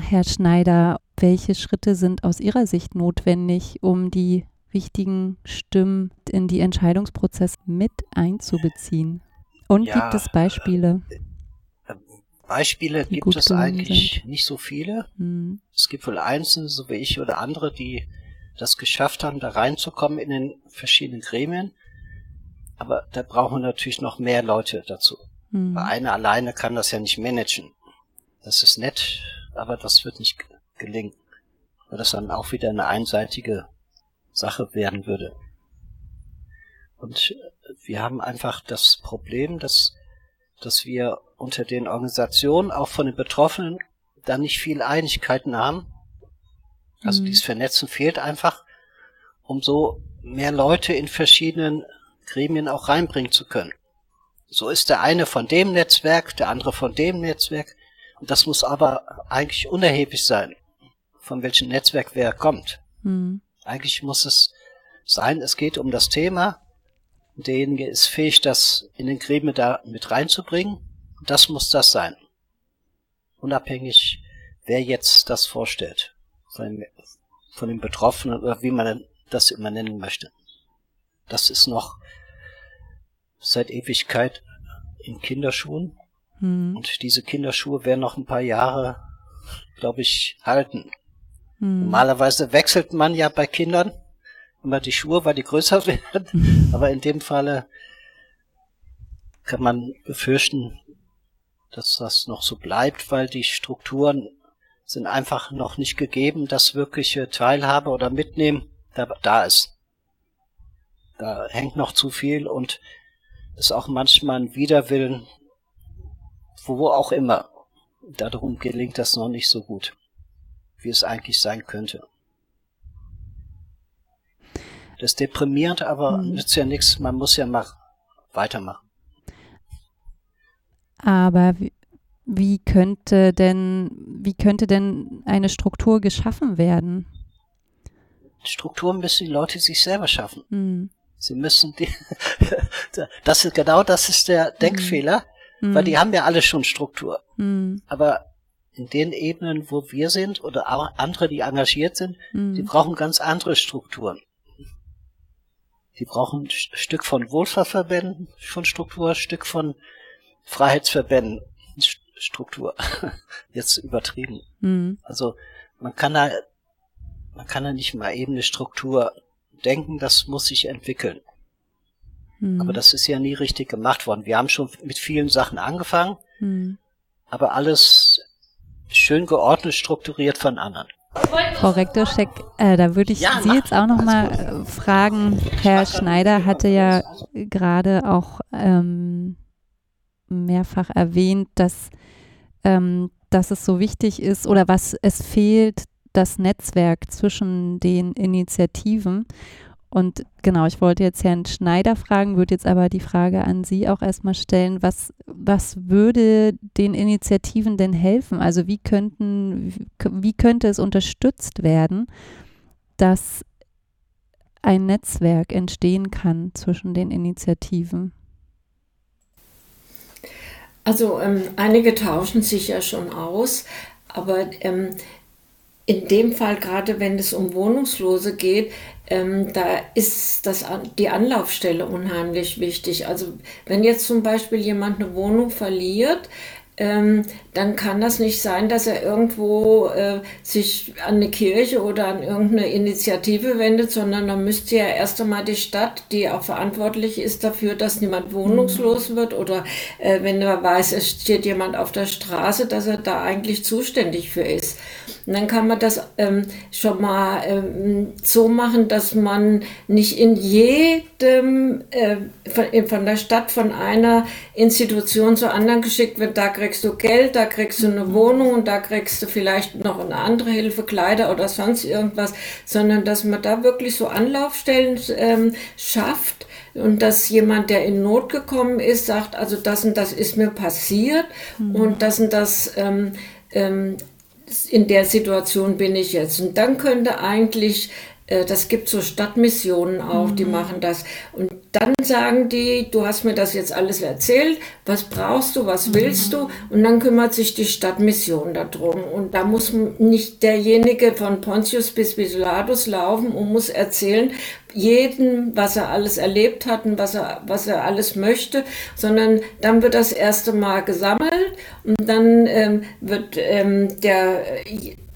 Herr Schneider, welche Schritte sind aus Ihrer Sicht notwendig, um die wichtigen Stimmen in die Entscheidungsprozesse mit einzubeziehen? Und ja, gibt es Beispiele? Äh, Beispiele gibt es eigentlich sind? nicht so viele. Mhm. Es gibt wohl Einzelne, so wie ich oder andere, die das geschafft haben, da reinzukommen in den verschiedenen Gremien. Aber da brauchen wir natürlich noch mehr Leute dazu. Mhm. Weil einer alleine kann das ja nicht managen. Das ist nett, aber das wird nicht gelingen. Weil das dann auch wieder eine einseitige Sache werden würde. Und wir haben einfach das Problem, dass, dass wir unter den Organisationen, auch von den Betroffenen, da nicht viel Einigkeiten haben. Also mhm. dieses Vernetzen fehlt einfach, um so mehr Leute in verschiedenen Gremien auch reinbringen zu können. So ist der eine von dem Netzwerk, der andere von dem Netzwerk. Das muss aber eigentlich unerheblich sein, von welchem Netzwerk wer kommt. Mhm. Eigentlich muss es sein, es geht um das Thema. Derjenige ist fähig, das in den Gremien da mit reinzubringen. Das muss das sein. Unabhängig, wer jetzt das vorstellt. Von, von den Betroffenen oder wie man das immer nennen möchte. Das ist noch seit Ewigkeit in Kinderschuhen. Mhm. Und diese Kinderschuhe werden noch ein paar Jahre, glaube ich, halten. Mhm. Normalerweise wechselt man ja bei Kindern immer die Schuhe, weil die größer werden. Aber in dem Falle kann man befürchten, dass das noch so bleibt, weil die Strukturen sind einfach noch nicht gegeben, dass wirkliche Teilhabe oder Mitnehmen da, da ist. Da hängt noch zu viel und ist auch manchmal ein Widerwillen, wo auch immer. Darum gelingt das noch nicht so gut, wie es eigentlich sein könnte. Das ist deprimierend, aber mhm. nützt ja nichts, man muss ja mach, weitermachen. Aber wie, wie könnte denn, wie könnte denn eine Struktur geschaffen werden? Strukturen müssen die Leute sich selber schaffen. Mhm. Sie müssen die, das ist genau das ist der Denkfehler, mhm. weil die haben ja alle schon Struktur. Mhm. Aber in den Ebenen, wo wir sind oder auch andere, die engagiert sind, mhm. die brauchen ganz andere Strukturen. Die brauchen ein Stück von Wohlfahrtsverbänden von Struktur, ein Stück von Freiheitsverbänden Struktur. Jetzt übertrieben. Mhm. Also man kann da, man kann da nicht mal eben eine Struktur denken, das muss sich entwickeln. Mhm. Aber das ist ja nie richtig gemacht worden. Wir haben schon mit vielen Sachen angefangen, mhm. aber alles schön geordnet, strukturiert von anderen. Frau Rektorschek, äh, da würde ich ja, Sie jetzt auch noch mal äh, fragen. Herr Schneider hatte ja gerade auch ähm, mehrfach erwähnt, dass, ähm, dass es so wichtig ist oder was es fehlt, das Netzwerk zwischen den Initiativen. Und genau, ich wollte jetzt Herrn Schneider fragen, würde jetzt aber die Frage an Sie auch erstmal stellen, was, was würde den Initiativen denn helfen? Also wie könnten, wie könnte es unterstützt werden, dass ein Netzwerk entstehen kann zwischen den Initiativen? Also ähm, einige tauschen sich ja schon aus, aber ähm, in dem Fall, gerade wenn es um Wohnungslose geht, ähm, da ist das, die Anlaufstelle unheimlich wichtig. Also wenn jetzt zum Beispiel jemand eine Wohnung verliert, ähm, dann kann das nicht sein, dass er irgendwo äh, sich an eine Kirche oder an irgendeine Initiative wendet, sondern dann müsste ja erst einmal die Stadt, die auch verantwortlich ist dafür, dass niemand wohnungslos mhm. wird oder äh, wenn er weiß, es steht jemand auf der Straße, dass er da eigentlich zuständig für ist. Und dann kann man das ähm, schon mal ähm, so machen, dass man nicht in jedem, äh, von, von, der Stadt, von einer Institution zur anderen geschickt wird, da kriegst du Geld, da kriegst du eine Wohnung und da kriegst du vielleicht noch eine andere Hilfe, Kleider oder sonst irgendwas, sondern dass man da wirklich so Anlaufstellen ähm, schafft, und dass jemand, der in Not gekommen ist, sagt, also das und das ist mir passiert mhm. und das und das ähm, ähm, in der Situation bin ich jetzt. Und dann könnte eigentlich, das gibt so Stadtmissionen auch, mhm. die machen das. Und dann sagen die, du hast mir das jetzt alles erzählt, was brauchst du, was willst mhm. du? Und dann kümmert sich die Stadtmission darum. Und da muss nicht derjenige von Pontius bis Pilatus laufen und muss erzählen, jeden, was er alles erlebt hat und was er, was er alles möchte, sondern dann wird das erste Mal gesammelt und dann ähm, wird ähm, der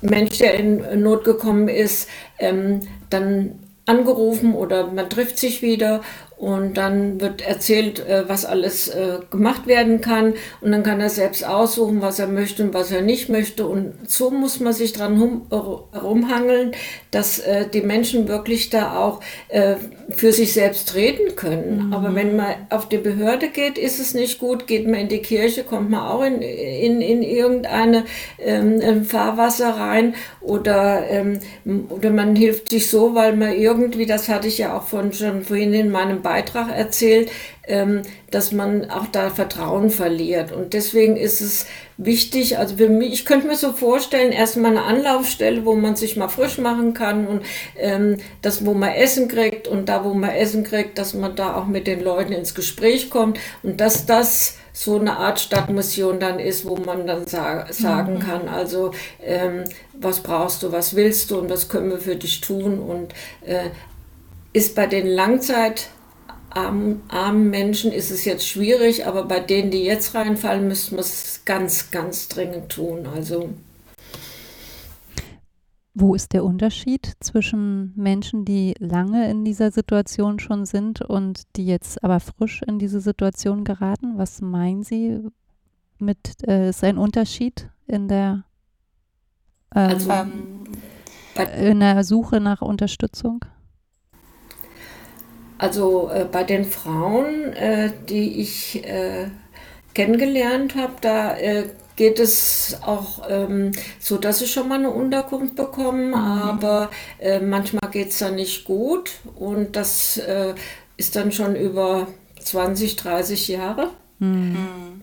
Mensch, der in Not gekommen ist, ähm, dann angerufen oder man trifft sich wieder und dann wird erzählt, äh, was alles äh, gemacht werden kann. Und dann kann er selbst aussuchen, was er möchte und was er nicht möchte. Und so muss man sich dran herumhangeln, dass äh, die Menschen wirklich da auch für sich selbst reden können. Mhm. Aber wenn man auf die Behörde geht, ist es nicht gut. Geht man in die Kirche, kommt man auch in, in, in irgendeine ähm, Fahrwasser rein oder, ähm, oder man hilft sich so, weil man irgendwie, das hatte ich ja auch von, schon vorhin in meinem Beitrag erzählt, ähm, dass man auch da Vertrauen verliert. Und deswegen ist es wichtig, also für mich, ich könnte mir so vorstellen, erstmal eine Anlaufstelle, wo man sich mal frisch machen kann und ähm, das, wo man Essen kriegt und da, wo man Essen kriegt, dass man da auch mit den Leuten ins Gespräch kommt und dass das so eine Art Stadtmission dann ist, wo man dann sa sagen mhm. kann, also ähm, was brauchst du, was willst du und was können wir für dich tun und äh, ist bei den Langzeit armen, armen Menschen ist es jetzt schwierig, aber bei denen, die jetzt reinfallen, müssten wir es ganz, ganz dringend tun. Also wo ist der Unterschied zwischen Menschen, die lange in dieser Situation schon sind und die jetzt aber frisch in diese Situation geraten? Was meinen Sie mit, äh, ist ein Unterschied in der, ähm, also, in der Suche nach Unterstützung? Also äh, bei den Frauen, äh, die ich äh, kennengelernt habe, da äh, geht es auch ähm, so, dass sie schon mal eine Unterkunft bekommen, mhm. aber äh, manchmal geht es dann nicht gut und das äh, ist dann schon über 20, 30 Jahre. Mhm.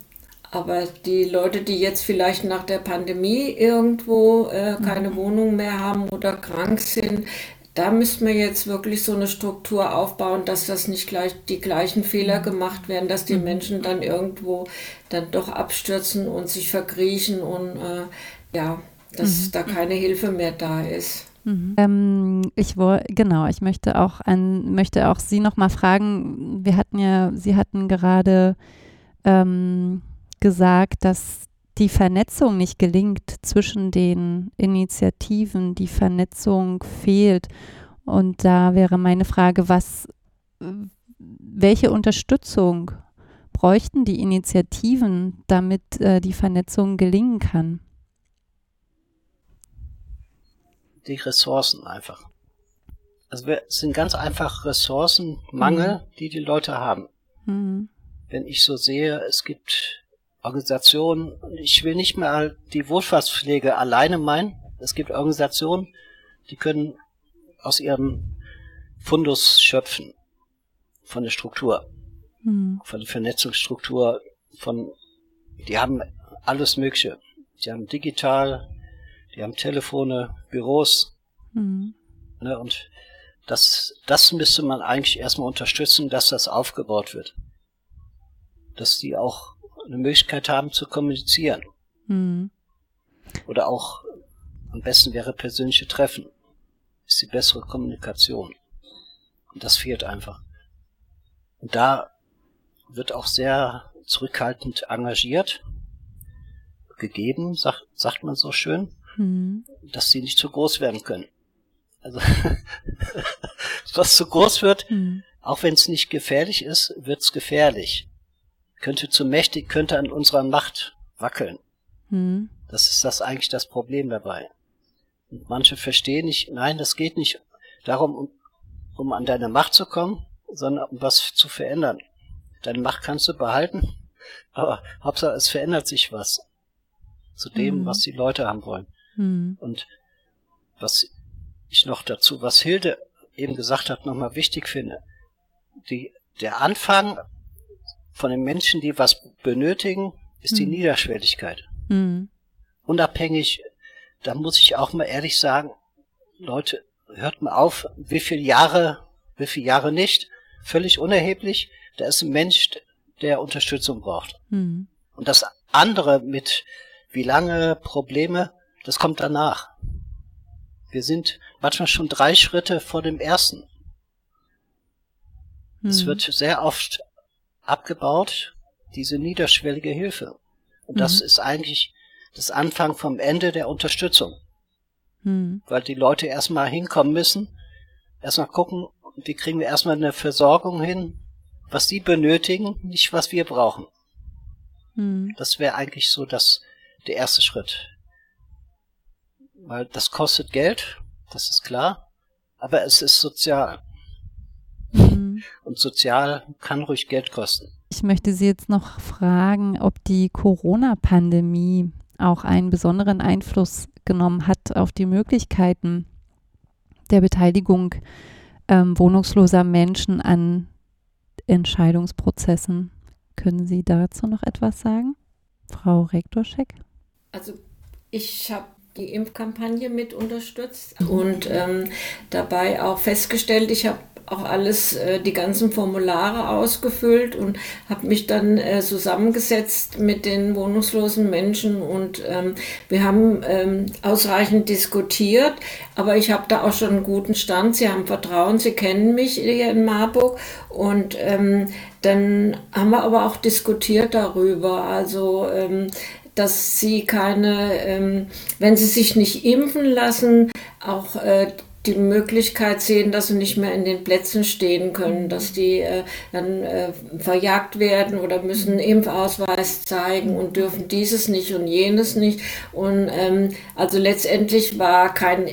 Aber die Leute, die jetzt vielleicht nach der Pandemie irgendwo äh, keine mhm. Wohnung mehr haben oder krank sind, da müssen wir jetzt wirklich so eine Struktur aufbauen, dass das nicht gleich die gleichen Fehler mhm. gemacht werden, dass die mhm. Menschen dann irgendwo dann doch abstürzen und sich verkriechen und äh, ja, dass mhm. da keine Hilfe mehr da ist. Mhm. Ähm, ich wollte, genau, ich möchte auch an, möchte auch Sie nochmal fragen, wir hatten ja, Sie hatten gerade ähm, gesagt, dass die Vernetzung nicht gelingt zwischen den Initiativen, die Vernetzung fehlt. Und da wäre meine Frage, was, welche Unterstützung bräuchten die Initiativen, damit äh, die Vernetzung gelingen kann? Die Ressourcen einfach. Also es sind ganz einfach Ressourcenmangel, mhm. die die Leute haben. Mhm. Wenn ich so sehe, es gibt Organisationen, ich will nicht mal die Wohlfahrtspflege alleine meinen. Es gibt Organisationen, die können aus ihrem Fundus schöpfen von der Struktur, mhm. von der Vernetzungsstruktur, von, die haben alles Mögliche. Die haben digital, die haben Telefone, Büros, mhm. ne, und das, das müsste man eigentlich erstmal unterstützen, dass das aufgebaut wird. Dass die auch eine Möglichkeit haben zu kommunizieren. Mhm. Oder auch am besten wäre persönliche Treffen. Ist die bessere Kommunikation. Und das fehlt einfach. Und da wird auch sehr zurückhaltend engagiert, gegeben, sagt, sagt man so schön, mhm. dass sie nicht zu groß werden können. Also was zu groß wird, mhm. auch wenn es nicht gefährlich ist, wird's gefährlich. Könnte zu mächtig, könnte an unserer Macht wackeln. Mhm. Das ist das eigentlich das Problem dabei. Und manche verstehen nicht, nein, das geht nicht darum, um, um an deine Macht zu kommen, sondern um was zu verändern. Deine Macht kannst du behalten, aber Hauptsache es verändert sich was zu dem, mhm. was die Leute haben wollen. Mhm. Und was ich noch dazu, was Hilde eben gesagt hat, nochmal wichtig finde, die, der Anfang von den Menschen, die was benötigen, ist die Niederschwelligkeit. Mhm. Unabhängig, da muss ich auch mal ehrlich sagen, Leute, hört mal auf, wie viele Jahre, wie viele Jahre nicht, völlig unerheblich, da ist ein Mensch, der Unterstützung braucht. Mhm. Und das andere mit wie lange Probleme, das kommt danach. Wir sind manchmal schon drei Schritte vor dem ersten. Mhm. Es wird sehr oft abgebaut, diese niederschwellige Hilfe. Und mhm. das ist eigentlich das Anfang vom Ende der Unterstützung. Mhm. Weil die Leute erstmal hinkommen müssen, erstmal gucken, wie kriegen wir erstmal eine Versorgung hin, was die benötigen, nicht was wir brauchen. Mhm. Das wäre eigentlich so das, der erste Schritt. Weil das kostet Geld, das ist klar, aber es ist sozial. Mhm. Und sozial kann ruhig Geld kosten. Ich möchte Sie jetzt noch fragen, ob die Corona-Pandemie auch einen besonderen Einfluss genommen hat auf die Möglichkeiten der Beteiligung ähm, wohnungsloser Menschen an Entscheidungsprozessen. Können Sie dazu noch etwas sagen, Frau Rektorschek? Also ich habe die Impfkampagne mit unterstützt und ähm, dabei auch festgestellt, ich habe auch alles, äh, die ganzen Formulare ausgefüllt und habe mich dann äh, zusammengesetzt mit den wohnungslosen Menschen und ähm, wir haben ähm, ausreichend diskutiert, aber ich habe da auch schon einen guten Stand. Sie haben Vertrauen, Sie kennen mich hier in Marburg und ähm, dann haben wir aber auch diskutiert darüber. Also ähm, dass sie keine, ähm, wenn sie sich nicht impfen lassen, auch äh, die Möglichkeit sehen, dass sie nicht mehr in den Plätzen stehen können, dass die äh, dann äh, verjagt werden oder müssen Impfausweis zeigen und dürfen dieses nicht und jenes nicht. Und ähm, also letztendlich war kein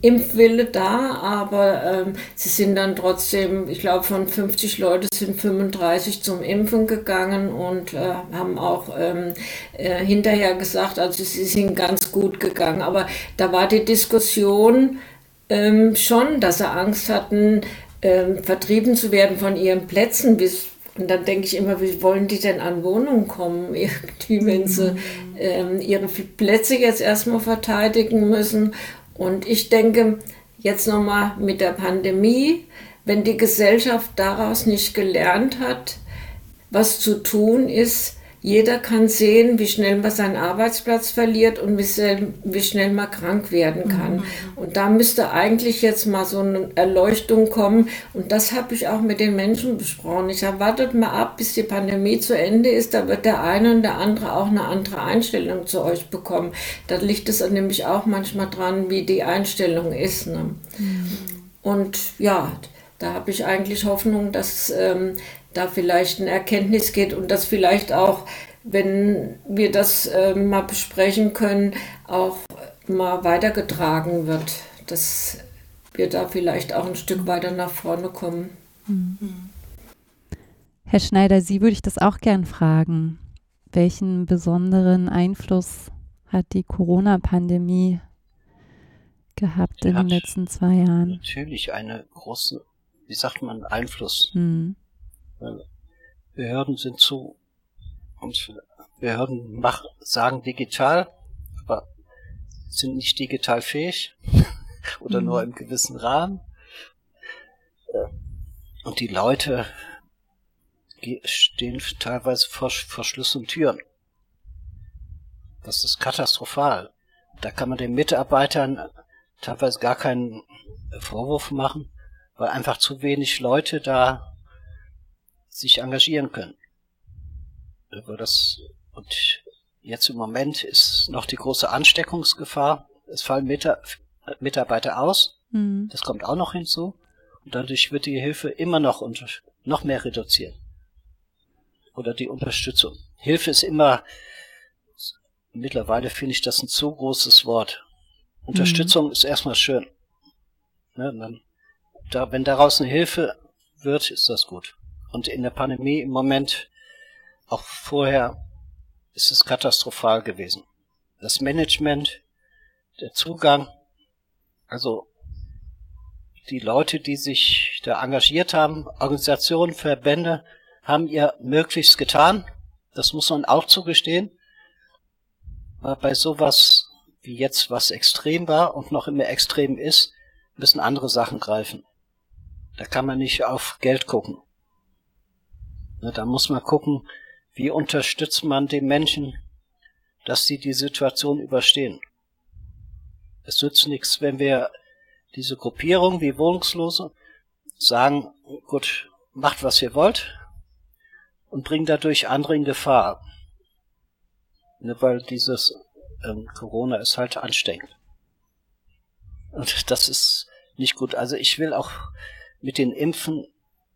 Impfwille da, aber ähm, sie sind dann trotzdem, ich glaube von 50 Leute sind 35 zum Impfen gegangen und äh, haben auch ähm, äh, hinterher gesagt, also sie sind ganz gut gegangen. Aber da war die Diskussion, ähm, schon, dass sie Angst hatten, ähm, vertrieben zu werden von ihren Plätzen. Bis, und dann denke ich immer, wie wollen die denn an Wohnungen kommen, irgendwie, wenn sie mhm. ähm, ihre Plätze jetzt erstmal verteidigen müssen. Und ich denke, jetzt nochmal mit der Pandemie, wenn die Gesellschaft daraus nicht gelernt hat, was zu tun ist, jeder kann sehen, wie schnell man seinen Arbeitsplatz verliert und wie schnell, man krank werden kann. Mhm. Und da müsste eigentlich jetzt mal so eine Erleuchtung kommen. Und das habe ich auch mit den Menschen besprochen. Ich erwartet mal ab, bis die Pandemie zu Ende ist. Da wird der eine und der andere auch eine andere Einstellung zu euch bekommen. Da liegt es nämlich auch manchmal dran, wie die Einstellung ist. Ne? Mhm. Und ja, da habe ich eigentlich Hoffnung, dass ähm, da vielleicht eine Erkenntnis geht und dass vielleicht auch, wenn wir das äh, mal besprechen können, auch mal weitergetragen wird, dass wir da vielleicht auch ein Stück weiter nach vorne kommen. Mhm. Herr Schneider, Sie würde ich das auch gern fragen. Welchen besonderen Einfluss hat die Corona-Pandemie gehabt die in den letzten zwei Jahren? Natürlich eine große wie sagt man, Einfluss. Mhm. Behörden sind zu und Behörden machen, sagen digital, aber sind nicht digital fähig oder mhm. nur im gewissen Rahmen. Äh, und die Leute stehen teilweise vor, vor Schluss und Türen. Das ist katastrophal. Da kann man den Mitarbeitern teilweise gar keinen Vorwurf machen, weil einfach zu wenig Leute da sich engagieren können. Über das, und jetzt im Moment ist noch die große Ansteckungsgefahr. Es fallen Mitarbeiter aus. Mhm. Das kommt auch noch hinzu. Und dadurch wird die Hilfe immer noch unter, noch mehr reduziert. Oder die Unterstützung. Hilfe ist immer, mittlerweile finde ich das ein zu großes Wort. Unterstützung mhm. ist erstmal schön. Ne, dann, da, wenn daraus eine Hilfe wird, ist das gut. Und in der Pandemie im Moment, auch vorher, ist es katastrophal gewesen. Das Management, der Zugang, also die Leute, die sich da engagiert haben, Organisationen, Verbände, haben ihr Möglichst getan. Das muss man auch zugestehen. Aber bei sowas wie jetzt, was extrem war und noch immer extrem ist, müssen andere Sachen greifen. Da kann man nicht auf Geld gucken. Da muss man gucken, wie unterstützt man den Menschen, dass sie die Situation überstehen. Es nützt nichts, wenn wir diese Gruppierung wie Wohnungslose sagen, gut, macht was ihr wollt und bringt dadurch andere in Gefahr. Ne, weil dieses ähm, Corona ist halt ansteckend. Und das ist nicht gut. Also ich will auch mit den Impfen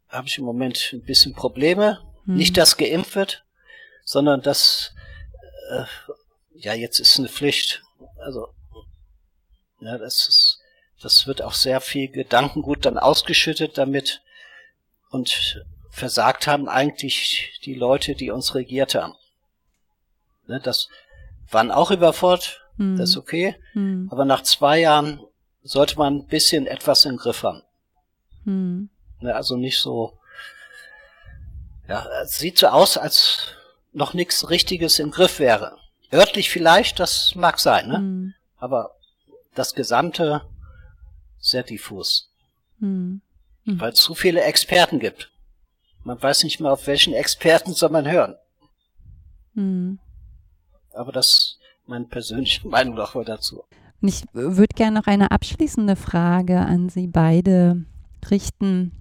habe ich im Moment ein bisschen Probleme. Hm. Nicht, dass geimpft wird, sondern dass äh, ja jetzt ist eine Pflicht. Also ja, das ist das wird auch sehr viel Gedankengut dann ausgeschüttet damit und versagt haben eigentlich die Leute, die uns regiert haben. Ne, das waren auch überfordert, hm. das ist okay, hm. aber nach zwei Jahren sollte man ein bisschen etwas im Griff haben. Hm. Ne, also nicht so, ja, es sieht so aus, als noch nichts Richtiges im Griff wäre. Örtlich vielleicht, das mag sein, ne? Hm. aber das Gesamte sehr diffus. Hm. Hm. Weil es zu viele Experten gibt. Man weiß nicht mehr, auf welchen Experten soll man hören. Hm. Aber das ist meine persönliche Meinung noch mal dazu. Und ich würde gerne noch eine abschließende Frage an Sie beide richten.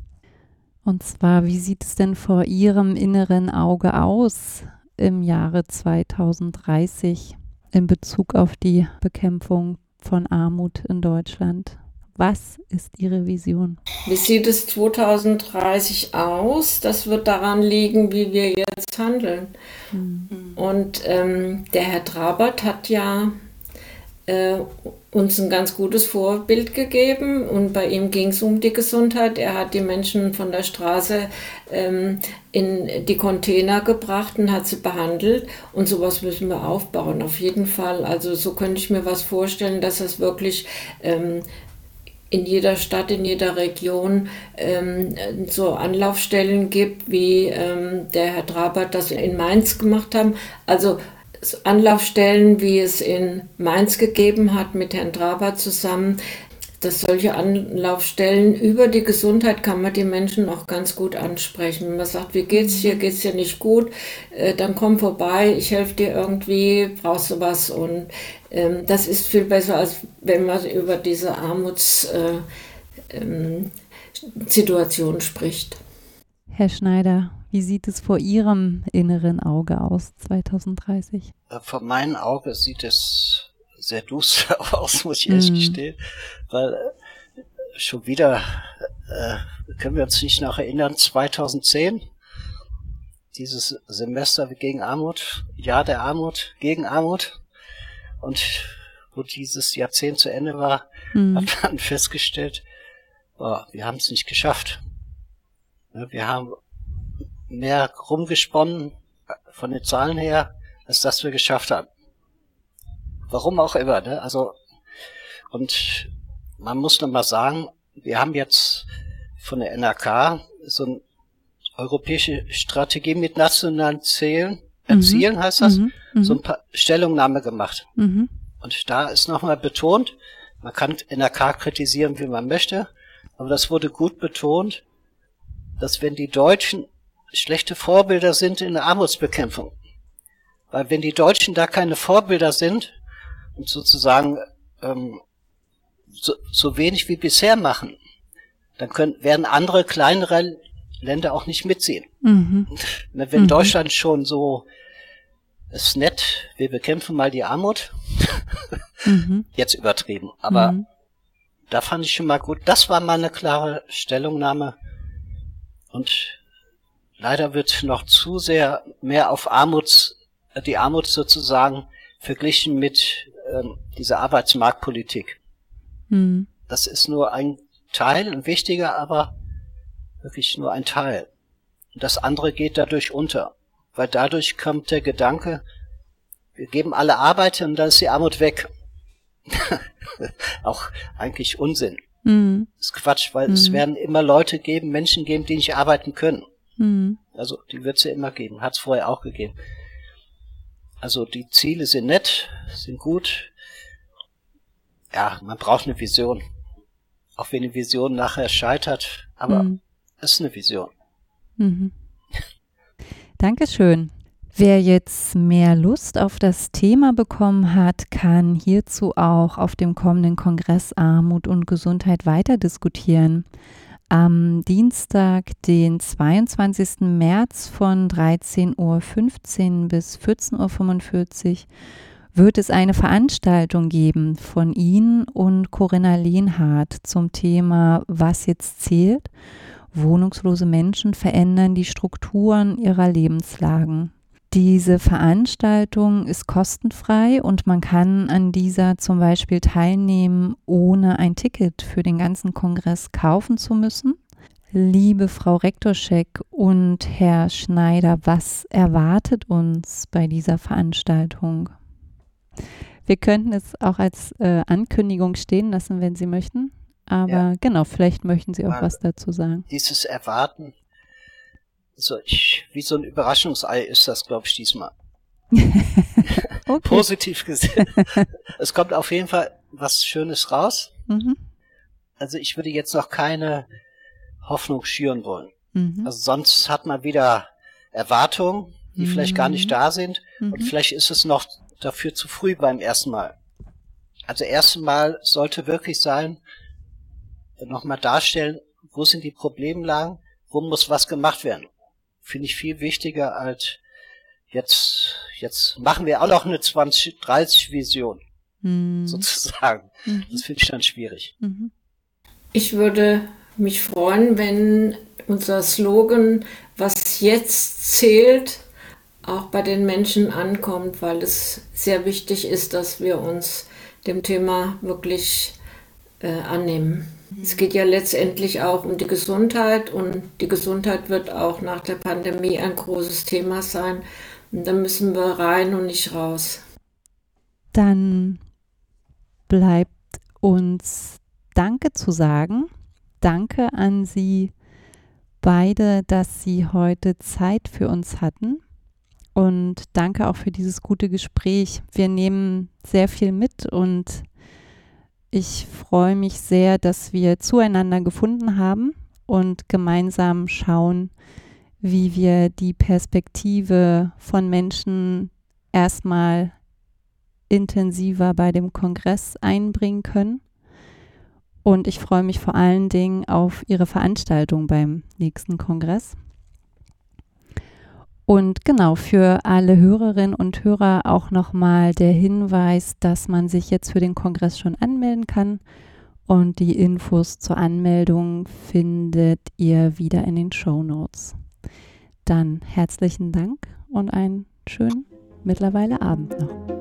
Und zwar, wie sieht es denn vor Ihrem inneren Auge aus im Jahre 2030 in Bezug auf die Bekämpfung von Armut in Deutschland? Was ist Ihre Vision? Wie sieht es 2030 aus? Das wird daran liegen, wie wir jetzt handeln. Mhm. Und ähm, der Herr Trabert hat ja äh, uns ein ganz gutes Vorbild gegeben und bei ihm ging es um die Gesundheit. Er hat die Menschen von der Straße ähm, in die Container gebracht und hat sie behandelt und sowas müssen wir aufbauen, auf jeden Fall. Also so könnte ich mir was vorstellen, dass es wirklich ähm, in jeder Stadt, in jeder Region ähm, so Anlaufstellen gibt, wie ähm, der Herr Trabert das in Mainz gemacht haben. Also Anlaufstellen, wie es in Mainz gegeben hat mit Herrn Trabert zusammen, dass solche Anlaufstellen über die Gesundheit kann man die Menschen auch ganz gut ansprechen. Wenn man sagt, wie geht's dir, geht's dir nicht gut, äh, dann komm vorbei, ich helfe dir irgendwie, brauchst du was und ähm, das ist viel besser, als wenn man über diese Armutssituation äh, ähm, spricht. Herr Schneider, wie sieht es vor Ihrem inneren Auge aus 2030? Äh, vor meinem Auge sieht es sehr duster aus, muss ich ehrlich mhm. gestehen, weil äh, schon wieder äh, können wir uns nicht noch erinnern, 2010, dieses Semester gegen Armut, Jahr der Armut gegen Armut und wo dieses Jahrzehnt zu Ende war, mhm. hat man festgestellt, oh, wir haben es nicht geschafft. Wir haben mehr rumgesponnen von den Zahlen her, als das wir geschafft haben. Warum auch immer, ne? Also, und man muss noch mal sagen, wir haben jetzt von der NRK so eine europäische Strategie mit nationalen Zielen, mhm. Zielen heißt das, mhm. mhm. so ein paar Stellungnahme gemacht. Mhm. Und da ist nochmal betont, man kann NRK kritisieren, wie man möchte, aber das wurde gut betont, dass wenn die Deutschen schlechte Vorbilder sind in der Armutsbekämpfung, weil wenn die Deutschen da keine Vorbilder sind und sozusagen ähm, so, so wenig wie bisher machen, dann können, werden andere kleinere Länder auch nicht mitziehen. Mhm. Ne, wenn mhm. Deutschland schon so ist nett, wir bekämpfen mal die Armut, mhm. jetzt übertrieben, aber mhm. da fand ich schon mal gut, das war mal eine klare Stellungnahme und leider wird noch zu sehr mehr auf Armuts, die Armut sozusagen verglichen mit ähm, dieser Arbeitsmarktpolitik. Mhm. Das ist nur ein Teil, ein wichtiger, aber wirklich nur ein Teil. Und das andere geht dadurch unter, weil dadurch kommt der Gedanke, wir geben alle Arbeit und dann ist die Armut weg. Auch eigentlich Unsinn. Mhm. Das ist Quatsch, weil mhm. es werden immer Leute geben, Menschen geben, die nicht arbeiten können. Mhm. Also die wird es ja immer geben, hat es vorher auch gegeben. Also die Ziele sind nett, sind gut. Ja, man braucht eine Vision. Auch wenn die Vision nachher scheitert, aber mhm. es ist eine Vision. Mhm. Dankeschön. Wer jetzt mehr Lust auf das Thema bekommen hat, kann hierzu auch auf dem kommenden Kongress Armut und Gesundheit weiter diskutieren. Am Dienstag, den 22. März von 13.15 Uhr bis 14.45 Uhr wird es eine Veranstaltung geben von Ihnen und Corinna Lehnhardt zum Thema Was jetzt zählt. Wohnungslose Menschen verändern die Strukturen ihrer Lebenslagen. Diese Veranstaltung ist kostenfrei und man kann an dieser zum Beispiel teilnehmen, ohne ein Ticket für den ganzen Kongress kaufen zu müssen. Liebe Frau Rektorschek und Herr Schneider, was erwartet uns bei dieser Veranstaltung? Wir könnten es auch als äh, Ankündigung stehen lassen, wenn Sie möchten. Aber ja. genau, vielleicht möchten Sie auch Man, was dazu sagen. Dieses Erwarten so, ich, wie so ein Überraschungsei ist das, glaube ich, diesmal. Positiv gesehen. es kommt auf jeden Fall was Schönes raus. Mhm. Also ich würde jetzt noch keine Hoffnung schüren wollen. Mhm. Also sonst hat man wieder Erwartungen, die mhm. vielleicht gar nicht mhm. da sind. Und mhm. vielleicht ist es noch dafür zu früh beim ersten Mal. Also ersten Mal sollte wirklich sein, nochmal darstellen, wo sind die Problemlagen, wo muss was gemacht werden finde ich viel wichtiger als jetzt, jetzt machen wir auch noch eine 2030 Vision. Mhm. Sozusagen. Mhm. Das finde ich dann schwierig. Mhm. Ich würde mich freuen, wenn unser Slogan, was jetzt zählt, auch bei den Menschen ankommt, weil es sehr wichtig ist, dass wir uns dem Thema wirklich äh, annehmen. Es geht ja letztendlich auch um die Gesundheit und die Gesundheit wird auch nach der Pandemie ein großes Thema sein. Und da müssen wir rein und nicht raus. Dann bleibt uns Danke zu sagen. Danke an Sie beide, dass Sie heute Zeit für uns hatten. Und danke auch für dieses gute Gespräch. Wir nehmen sehr viel mit und ich freue mich sehr, dass wir zueinander gefunden haben und gemeinsam schauen, wie wir die Perspektive von Menschen erstmal intensiver bei dem Kongress einbringen können. Und ich freue mich vor allen Dingen auf Ihre Veranstaltung beim nächsten Kongress. Und genau, für alle Hörerinnen und Hörer auch nochmal der Hinweis, dass man sich jetzt für den Kongress schon anmelden kann. Und die Infos zur Anmeldung findet ihr wieder in den Show Notes. Dann herzlichen Dank und einen schönen mittlerweile Abend noch.